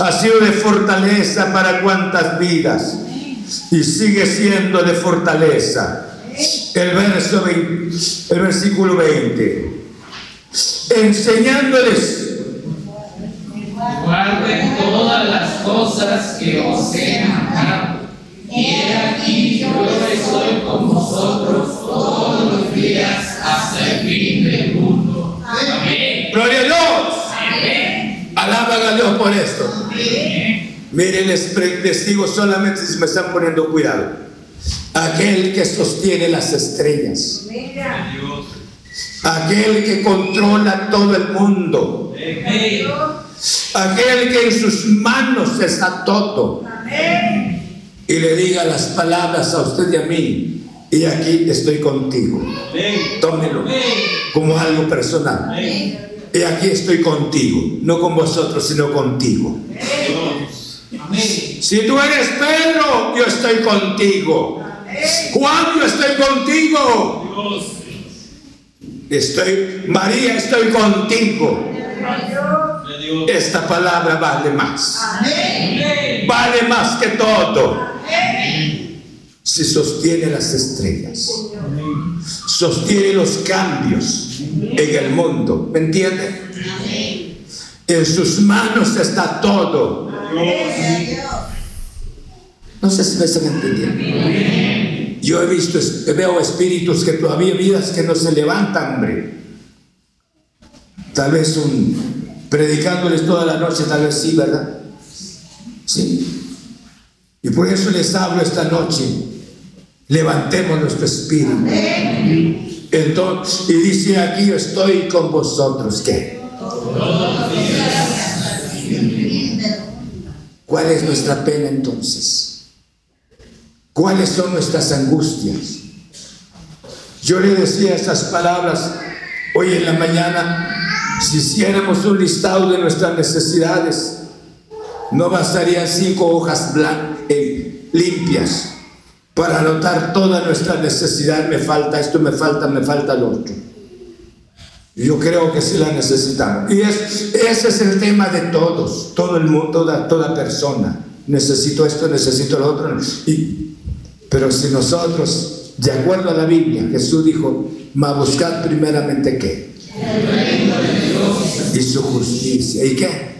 B: ha sido de fortaleza para cuantas vidas y sigue siendo de fortaleza. El, verso el versículo 20. Enseñándoles.
C: Guarden todas las cosas que os he mandado. Y aquí yo estoy con vosotros todos los días hasta el fin del mundo. Amén.
B: Gloria a Dios.
C: Amén.
B: Alaban a Dios por esto. Miren, les, les digo solamente si me están poniendo cuidado. Aquel que sostiene las estrellas. Aquel que controla todo el mundo. Aquel que en sus manos está todo. Y le diga las palabras a usted y a mí. Y aquí estoy contigo. Tómelo como algo personal. Y aquí estoy contigo. No con vosotros, sino contigo. Si tú eres Pedro, yo estoy contigo. Juan, yo estoy contigo. Estoy, María, estoy contigo. Esta palabra vale más. Vale más que todo. Si sostiene las estrellas, sostiene los cambios en el mundo. ¿Me entiende? En sus manos está todo. No sé si me están entendiendo. Yo he visto, veo espíritus que todavía vidas que no se levantan, hombre. Tal vez un predicándoles toda la noche, tal vez sí, ¿verdad? Sí. Y por eso les hablo esta noche. Levantemos nuestro espíritu. Entonces, y dice aquí, yo estoy con vosotros. ¿Qué? ¿Cuál es nuestra pena entonces? ¿Cuáles son nuestras angustias? Yo le decía estas palabras hoy en la mañana, si hiciéramos un listado de nuestras necesidades, no bastarían cinco hojas eh, limpias para anotar toda nuestra necesidad. Me falta esto, me falta, me falta lo otro. Yo creo que sí la necesitamos. Y es, ese es el tema de todos, todo el mundo, toda, toda persona. Necesito esto, necesito lo otro. Y pero si nosotros, de acuerdo a la Biblia, Jesús dijo, ma buscad primeramente qué? El reino de Dios. Y su justicia. ¿Y qué?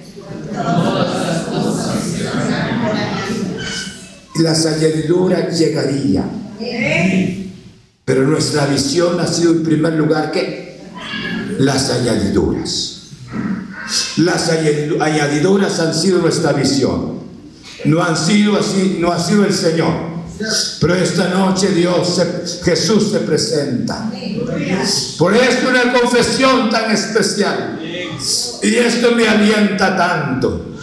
B: La añadidura llegaría. Pero nuestra visión ha sido en primer lugar ¿qué? Las añadiduras. Las añadiduras han sido nuestra visión. No han sido así, no ha sido el Señor. Pero esta noche Dios, Jesús se presenta. Por esto una confesión tan especial. Y esto me alienta tanto.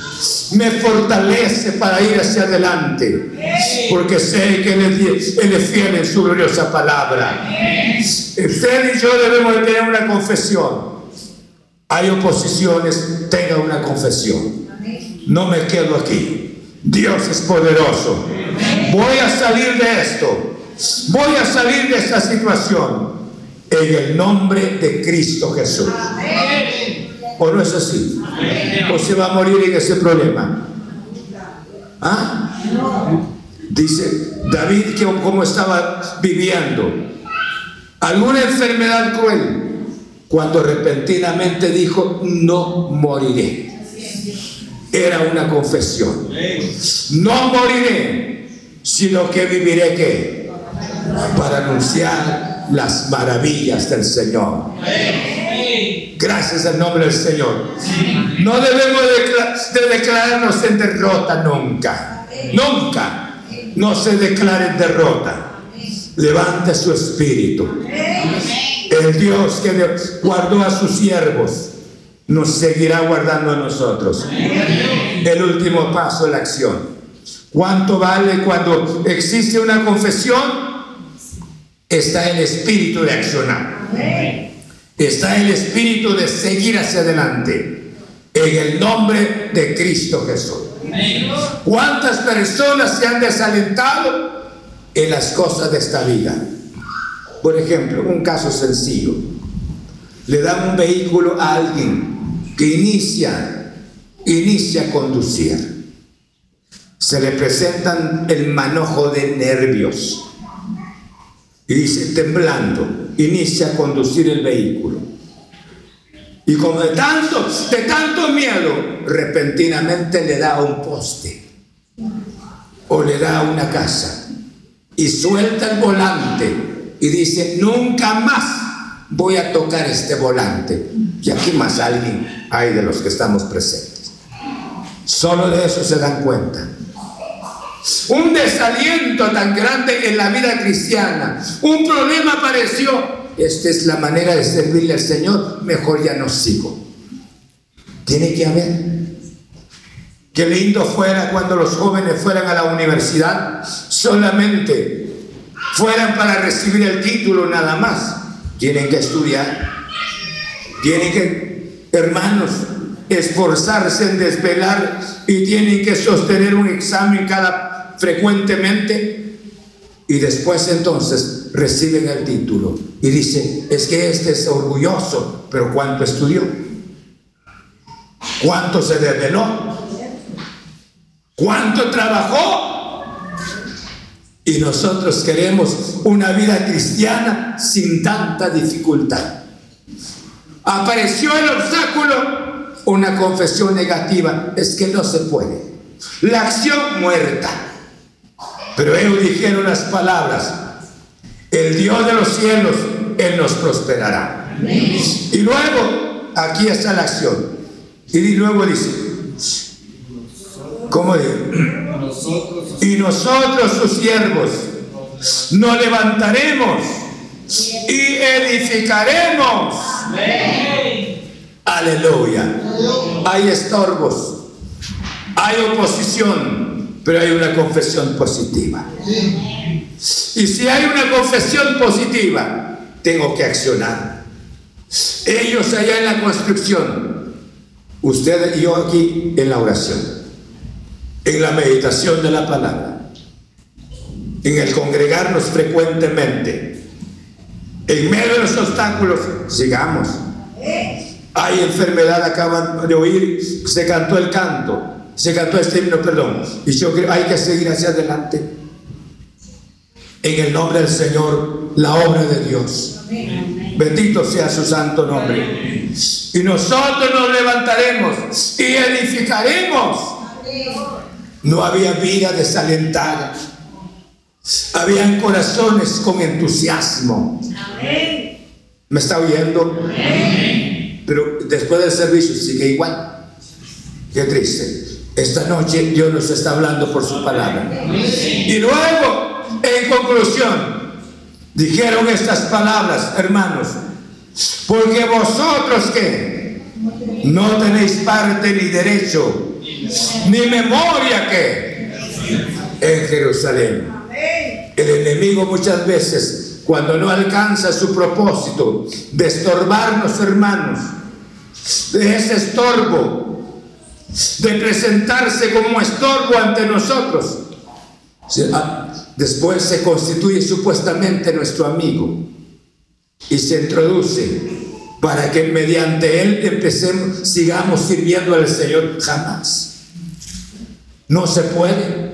B: Me fortalece para ir hacia adelante. Porque sé que Él es fiel en su gloriosa palabra. Usted y yo debemos de tener una confesión. Hay oposiciones, tenga una confesión. No me quedo aquí. Dios es poderoso. Voy a salir de esto. Voy a salir de esta situación en el nombre de Cristo Jesús. ¿O no es así? ¿O se va a morir en ese problema? ¿Ah? Dice David que como estaba viviendo alguna enfermedad cruel cuando repentinamente dijo no moriré era una confesión. No moriré, sino que viviré que para anunciar las maravillas del Señor. Gracias al nombre del Señor. No debemos de declararnos en derrota nunca. Nunca. No se declare en derrota. Levante su espíritu. El Dios que guardó a sus siervos nos seguirá guardando a nosotros. El último paso la acción. ¿Cuánto vale cuando existe una confesión? está el espíritu de accionar. Está el espíritu de seguir hacia adelante. En el nombre de Cristo Jesús. ¿Cuántas personas se han desalentado en las cosas de esta vida? Por ejemplo, un caso sencillo. Le dan un vehículo a alguien que inicia, inicia a conducir. Se le presentan el manojo de nervios. Y dice, temblando, inicia a conducir el vehículo. Y como de tanto, de tanto miedo, repentinamente le da un poste o le da una casa y suelta el volante y dice, nunca más voy a tocar este volante. Y aquí más alguien hay de los que estamos presentes. Solo de eso se dan cuenta. Un desaliento tan grande en la vida cristiana. Un problema apareció esta es la manera de servirle al Señor, mejor ya no sigo. Tiene que haber. Qué lindo fuera cuando los jóvenes fueran a la universidad, solamente fueran para recibir el título nada más. Tienen que estudiar. Tienen que, hermanos, esforzarse en desvelar y tienen que sostener un examen cada frecuentemente y después entonces reciben el título y dicen, es que este es orgulloso, pero ¿cuánto estudió? ¿Cuánto se desveló? ¿Cuánto trabajó? Y nosotros queremos una vida cristiana sin tanta dificultad. Apareció el obstáculo, una confesión negativa, es que no se puede. La acción muerta. Pero ellos dijeron las palabras, el Dios de los cielos, Él nos prosperará. Y luego, aquí está la acción. Y luego dice, ¿cómo dice? Y nosotros sus siervos nos levantaremos y edificaremos. Aleluya. Hay estorbos, hay oposición, pero hay una confesión positiva. Y si hay una confesión positiva, tengo que accionar. Ellos allá en la construcción, usted y yo aquí en la oración, en la meditación de la palabra, en el congregarnos frecuentemente, en medio de los obstáculos, sigamos. Hay enfermedad, acaban de oír, se cantó el canto se cantó este himno, perdón. Y yo creo hay que seguir hacia adelante. En el nombre del Señor, la obra de Dios. Bendito sea su santo nombre. Y nosotros nos levantaremos y edificaremos. No había vida desalentada. Habían corazones con entusiasmo. ¿Me está oyendo? Pero después del servicio sigue igual. Qué triste. Esta noche Dios nos está hablando por su palabra. Y luego, en conclusión, dijeron estas palabras, hermanos, porque vosotros que no tenéis parte ni derecho, ni memoria que en Jerusalén. El enemigo muchas veces, cuando no alcanza su propósito de estorbarnos, hermanos, de ese estorbo, de presentarse como estorbo ante nosotros. Ah, después se constituye supuestamente nuestro amigo y se introduce para que mediante él empecemos, sigamos sirviendo al Señor jamás. No se puede.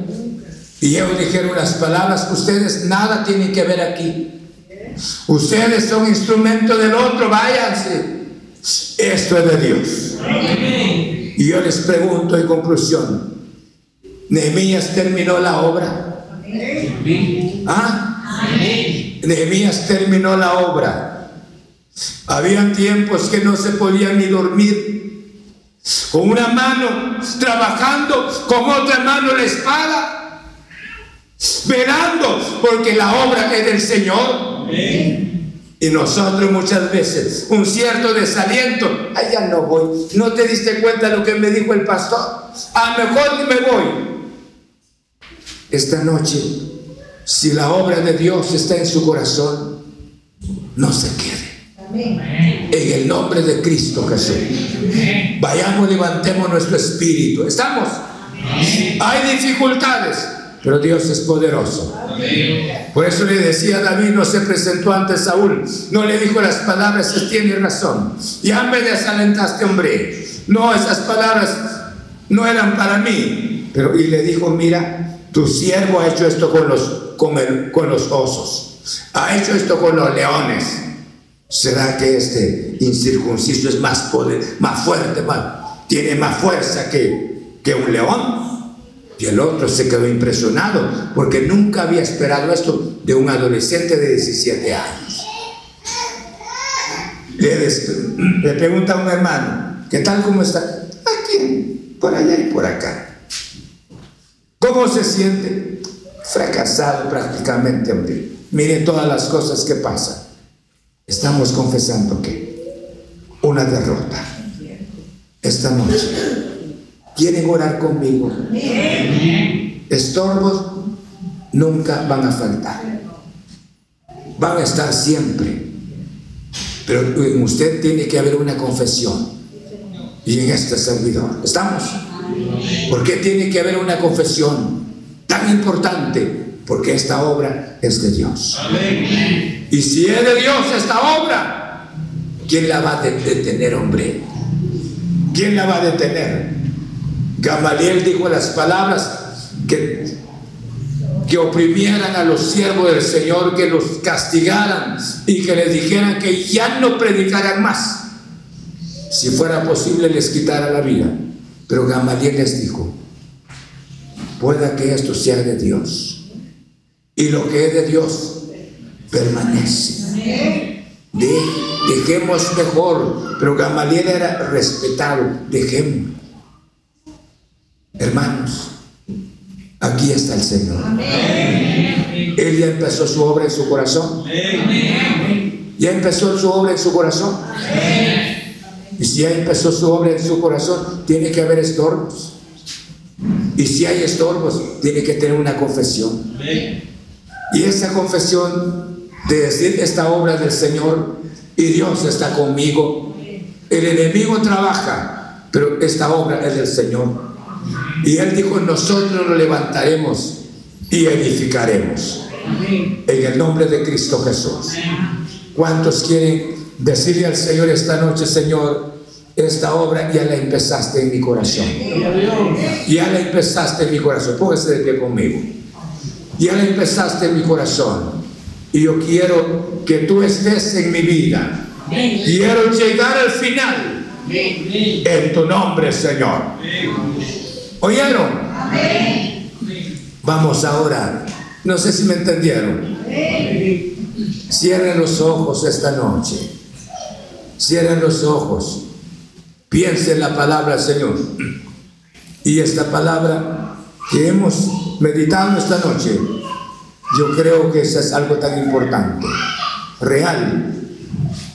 B: Y ellos dijeron las palabras, ustedes nada tienen que ver aquí. Ustedes son instrumento del otro, váyanse. Esto es de Dios. Y yo les pregunto en conclusión, ¿Nehemías terminó la obra? ¿Ah? Nehemías terminó la obra. Habían tiempos que no se podían ni dormir. Con una mano trabajando, con otra mano la espada. Velando, porque la obra es del Señor. Y nosotros muchas veces, un cierto desaliento, allá no voy. ¿No te diste cuenta de lo que me dijo el pastor? A lo mejor me voy. Esta noche si la obra de Dios está en su corazón, no se quede. En el nombre de Cristo Jesús. Vayamos, levantemos nuestro espíritu. ¿Estamos? Hay dificultades, pero Dios es poderoso. Por eso le decía David, no se presentó ante Saúl, no le dijo las palabras, tiene razón. Ya me desalentaste, hombre. No, esas palabras no eran para mí. Pero, y le dijo, mira, tu siervo ha hecho esto con los, con, el, con los osos, ha hecho esto con los leones. ¿Será que este incircunciso es más, poder, más fuerte, más, tiene más fuerza que, que un león? Y el otro se quedó impresionado porque nunca había esperado esto de un adolescente de 17 años. Le, pregunta a un hermano, ¿qué tal cómo está? Aquí, por allá y por acá. ¿Cómo se siente? Fracasado prácticamente, hombre. Mire todas las cosas que pasan. Estamos confesando que una derrota esta noche ¿Quieren orar conmigo? Estorbos nunca van a faltar. Van a estar siempre. Pero en usted tiene que haber una confesión. Y en este servidor. ¿Estamos? ¿Por qué tiene que haber una confesión tan importante? Porque esta obra es de Dios. Y si es de Dios esta obra, ¿quién la va a detener, hombre? ¿Quién la va a detener? Gamaliel dijo las palabras que, que oprimieran a los siervos del Señor, que los castigaran y que les dijeran que ya no predicaran más. Si fuera posible les quitara la vida. Pero Gamaliel les dijo, pueda que esto sea de Dios. Y lo que es de Dios permanece. dejemos mejor, pero Gamaliel era respetado, dejemos. Hermanos, aquí está el Señor. Él ya empezó su obra en su corazón. Ya empezó su obra en su corazón. Y si ya empezó su obra en su corazón, tiene que haber estorbos. Y si hay estorbos, tiene que tener una confesión. Y esa confesión de decir esta obra del Señor y Dios está conmigo. El enemigo trabaja, pero esta obra es del Señor. Y Él dijo, nosotros lo levantaremos y edificaremos. En el nombre de Cristo Jesús. ¿Cuántos quieren decirle al Señor esta noche, Señor, esta obra ya la empezaste en mi corazón? Ya la empezaste en mi corazón. Póngase de pie conmigo. Ya la empezaste en mi corazón. Y yo quiero que tú estés en mi vida. Quiero llegar al final. En tu nombre, Señor. ¿Oyeron? Vamos a orar. No sé si me entendieron. Cierren los ojos esta noche. Cierren los ojos. Piensen la palabra, Señor. Y esta palabra que hemos meditado esta noche, yo creo que eso es algo tan importante, real.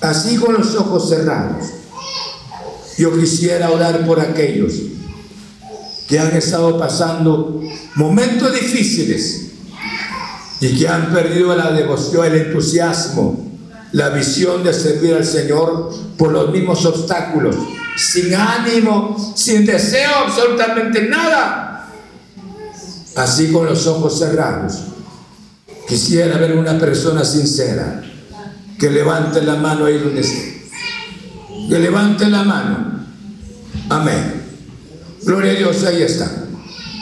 B: Así con los ojos cerrados. Yo quisiera orar por aquellos que han estado pasando momentos difíciles y que han perdido la devoción, el entusiasmo, la visión de servir al Señor por los mismos obstáculos, sin ánimo, sin deseo absolutamente nada. Así con los ojos cerrados. Quisiera ver una persona sincera que levante la mano ahí donde esté. Que levante la mano. Amén. Gloria a Dios, ahí está.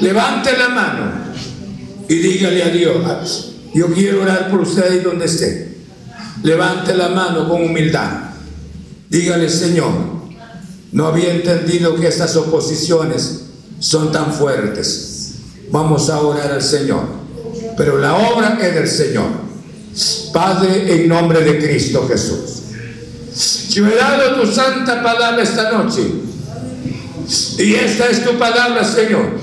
B: Levante la mano y dígale a Dios, yo quiero orar por usted ahí donde esté. Levante la mano con humildad. Dígale, Señor, no había entendido que estas oposiciones son tan fuertes. Vamos a orar al Señor. Pero la obra es del Señor. Padre, en nombre de Cristo Jesús. Yo he dado tu santa palabra esta noche y esta es tu palabra, Señor.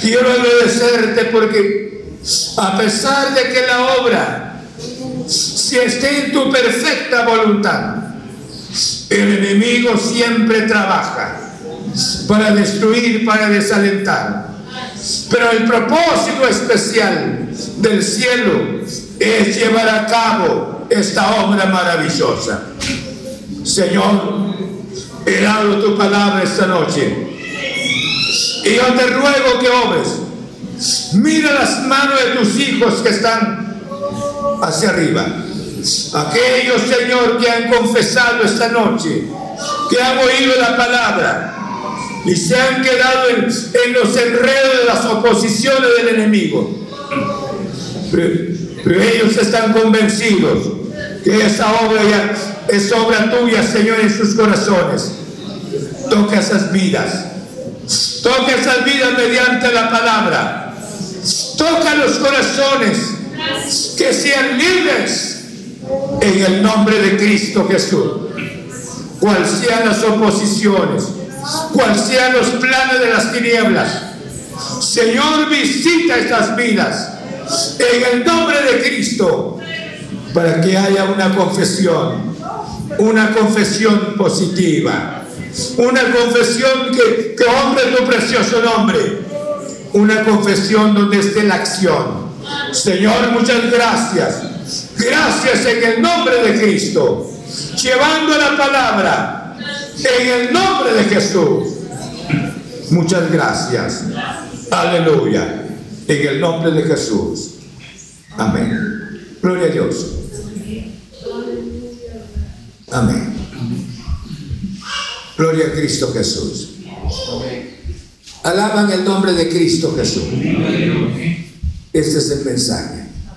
B: Quiero agradecerte porque a pesar de que la obra, si esté en tu perfecta voluntad, el enemigo siempre trabaja para destruir, para desalentar. Pero el propósito especial del cielo es llevar a cabo esta obra maravillosa. Señor, he dado tu palabra esta noche. Y yo te ruego que obres. Mira las manos de tus hijos que están hacia arriba. Aquellos, Señor, que han confesado esta noche, que han oído la palabra y se han quedado en, los enredos de las oposiciones del enemigo. Pero, ellos están convencidos que esa obra ya es obra tuya, Señor, en sus corazones. Toca esas vidas. Toca esas vidas mediante la palabra. Toca los corazones que sean libres en el nombre de Cristo Jesús. Cual sean las oposiciones, cual sean los planes de las tinieblas. Señor, visita estas vidas en el nombre de Cristo para que haya una confesión, una confesión positiva, una confesión que, que honre tu precioso nombre, una confesión donde esté la acción. Señor, muchas gracias Gracias en el nombre de Cristo. Llevando la palabra en el nombre de Jesús. Muchas gracias. Aleluya. En el nombre de Jesús. Amén. Gloria a Dios. Amén. Gloria a Cristo Jesús. Alaban el nombre de Cristo Jesús. Este es el mensaje.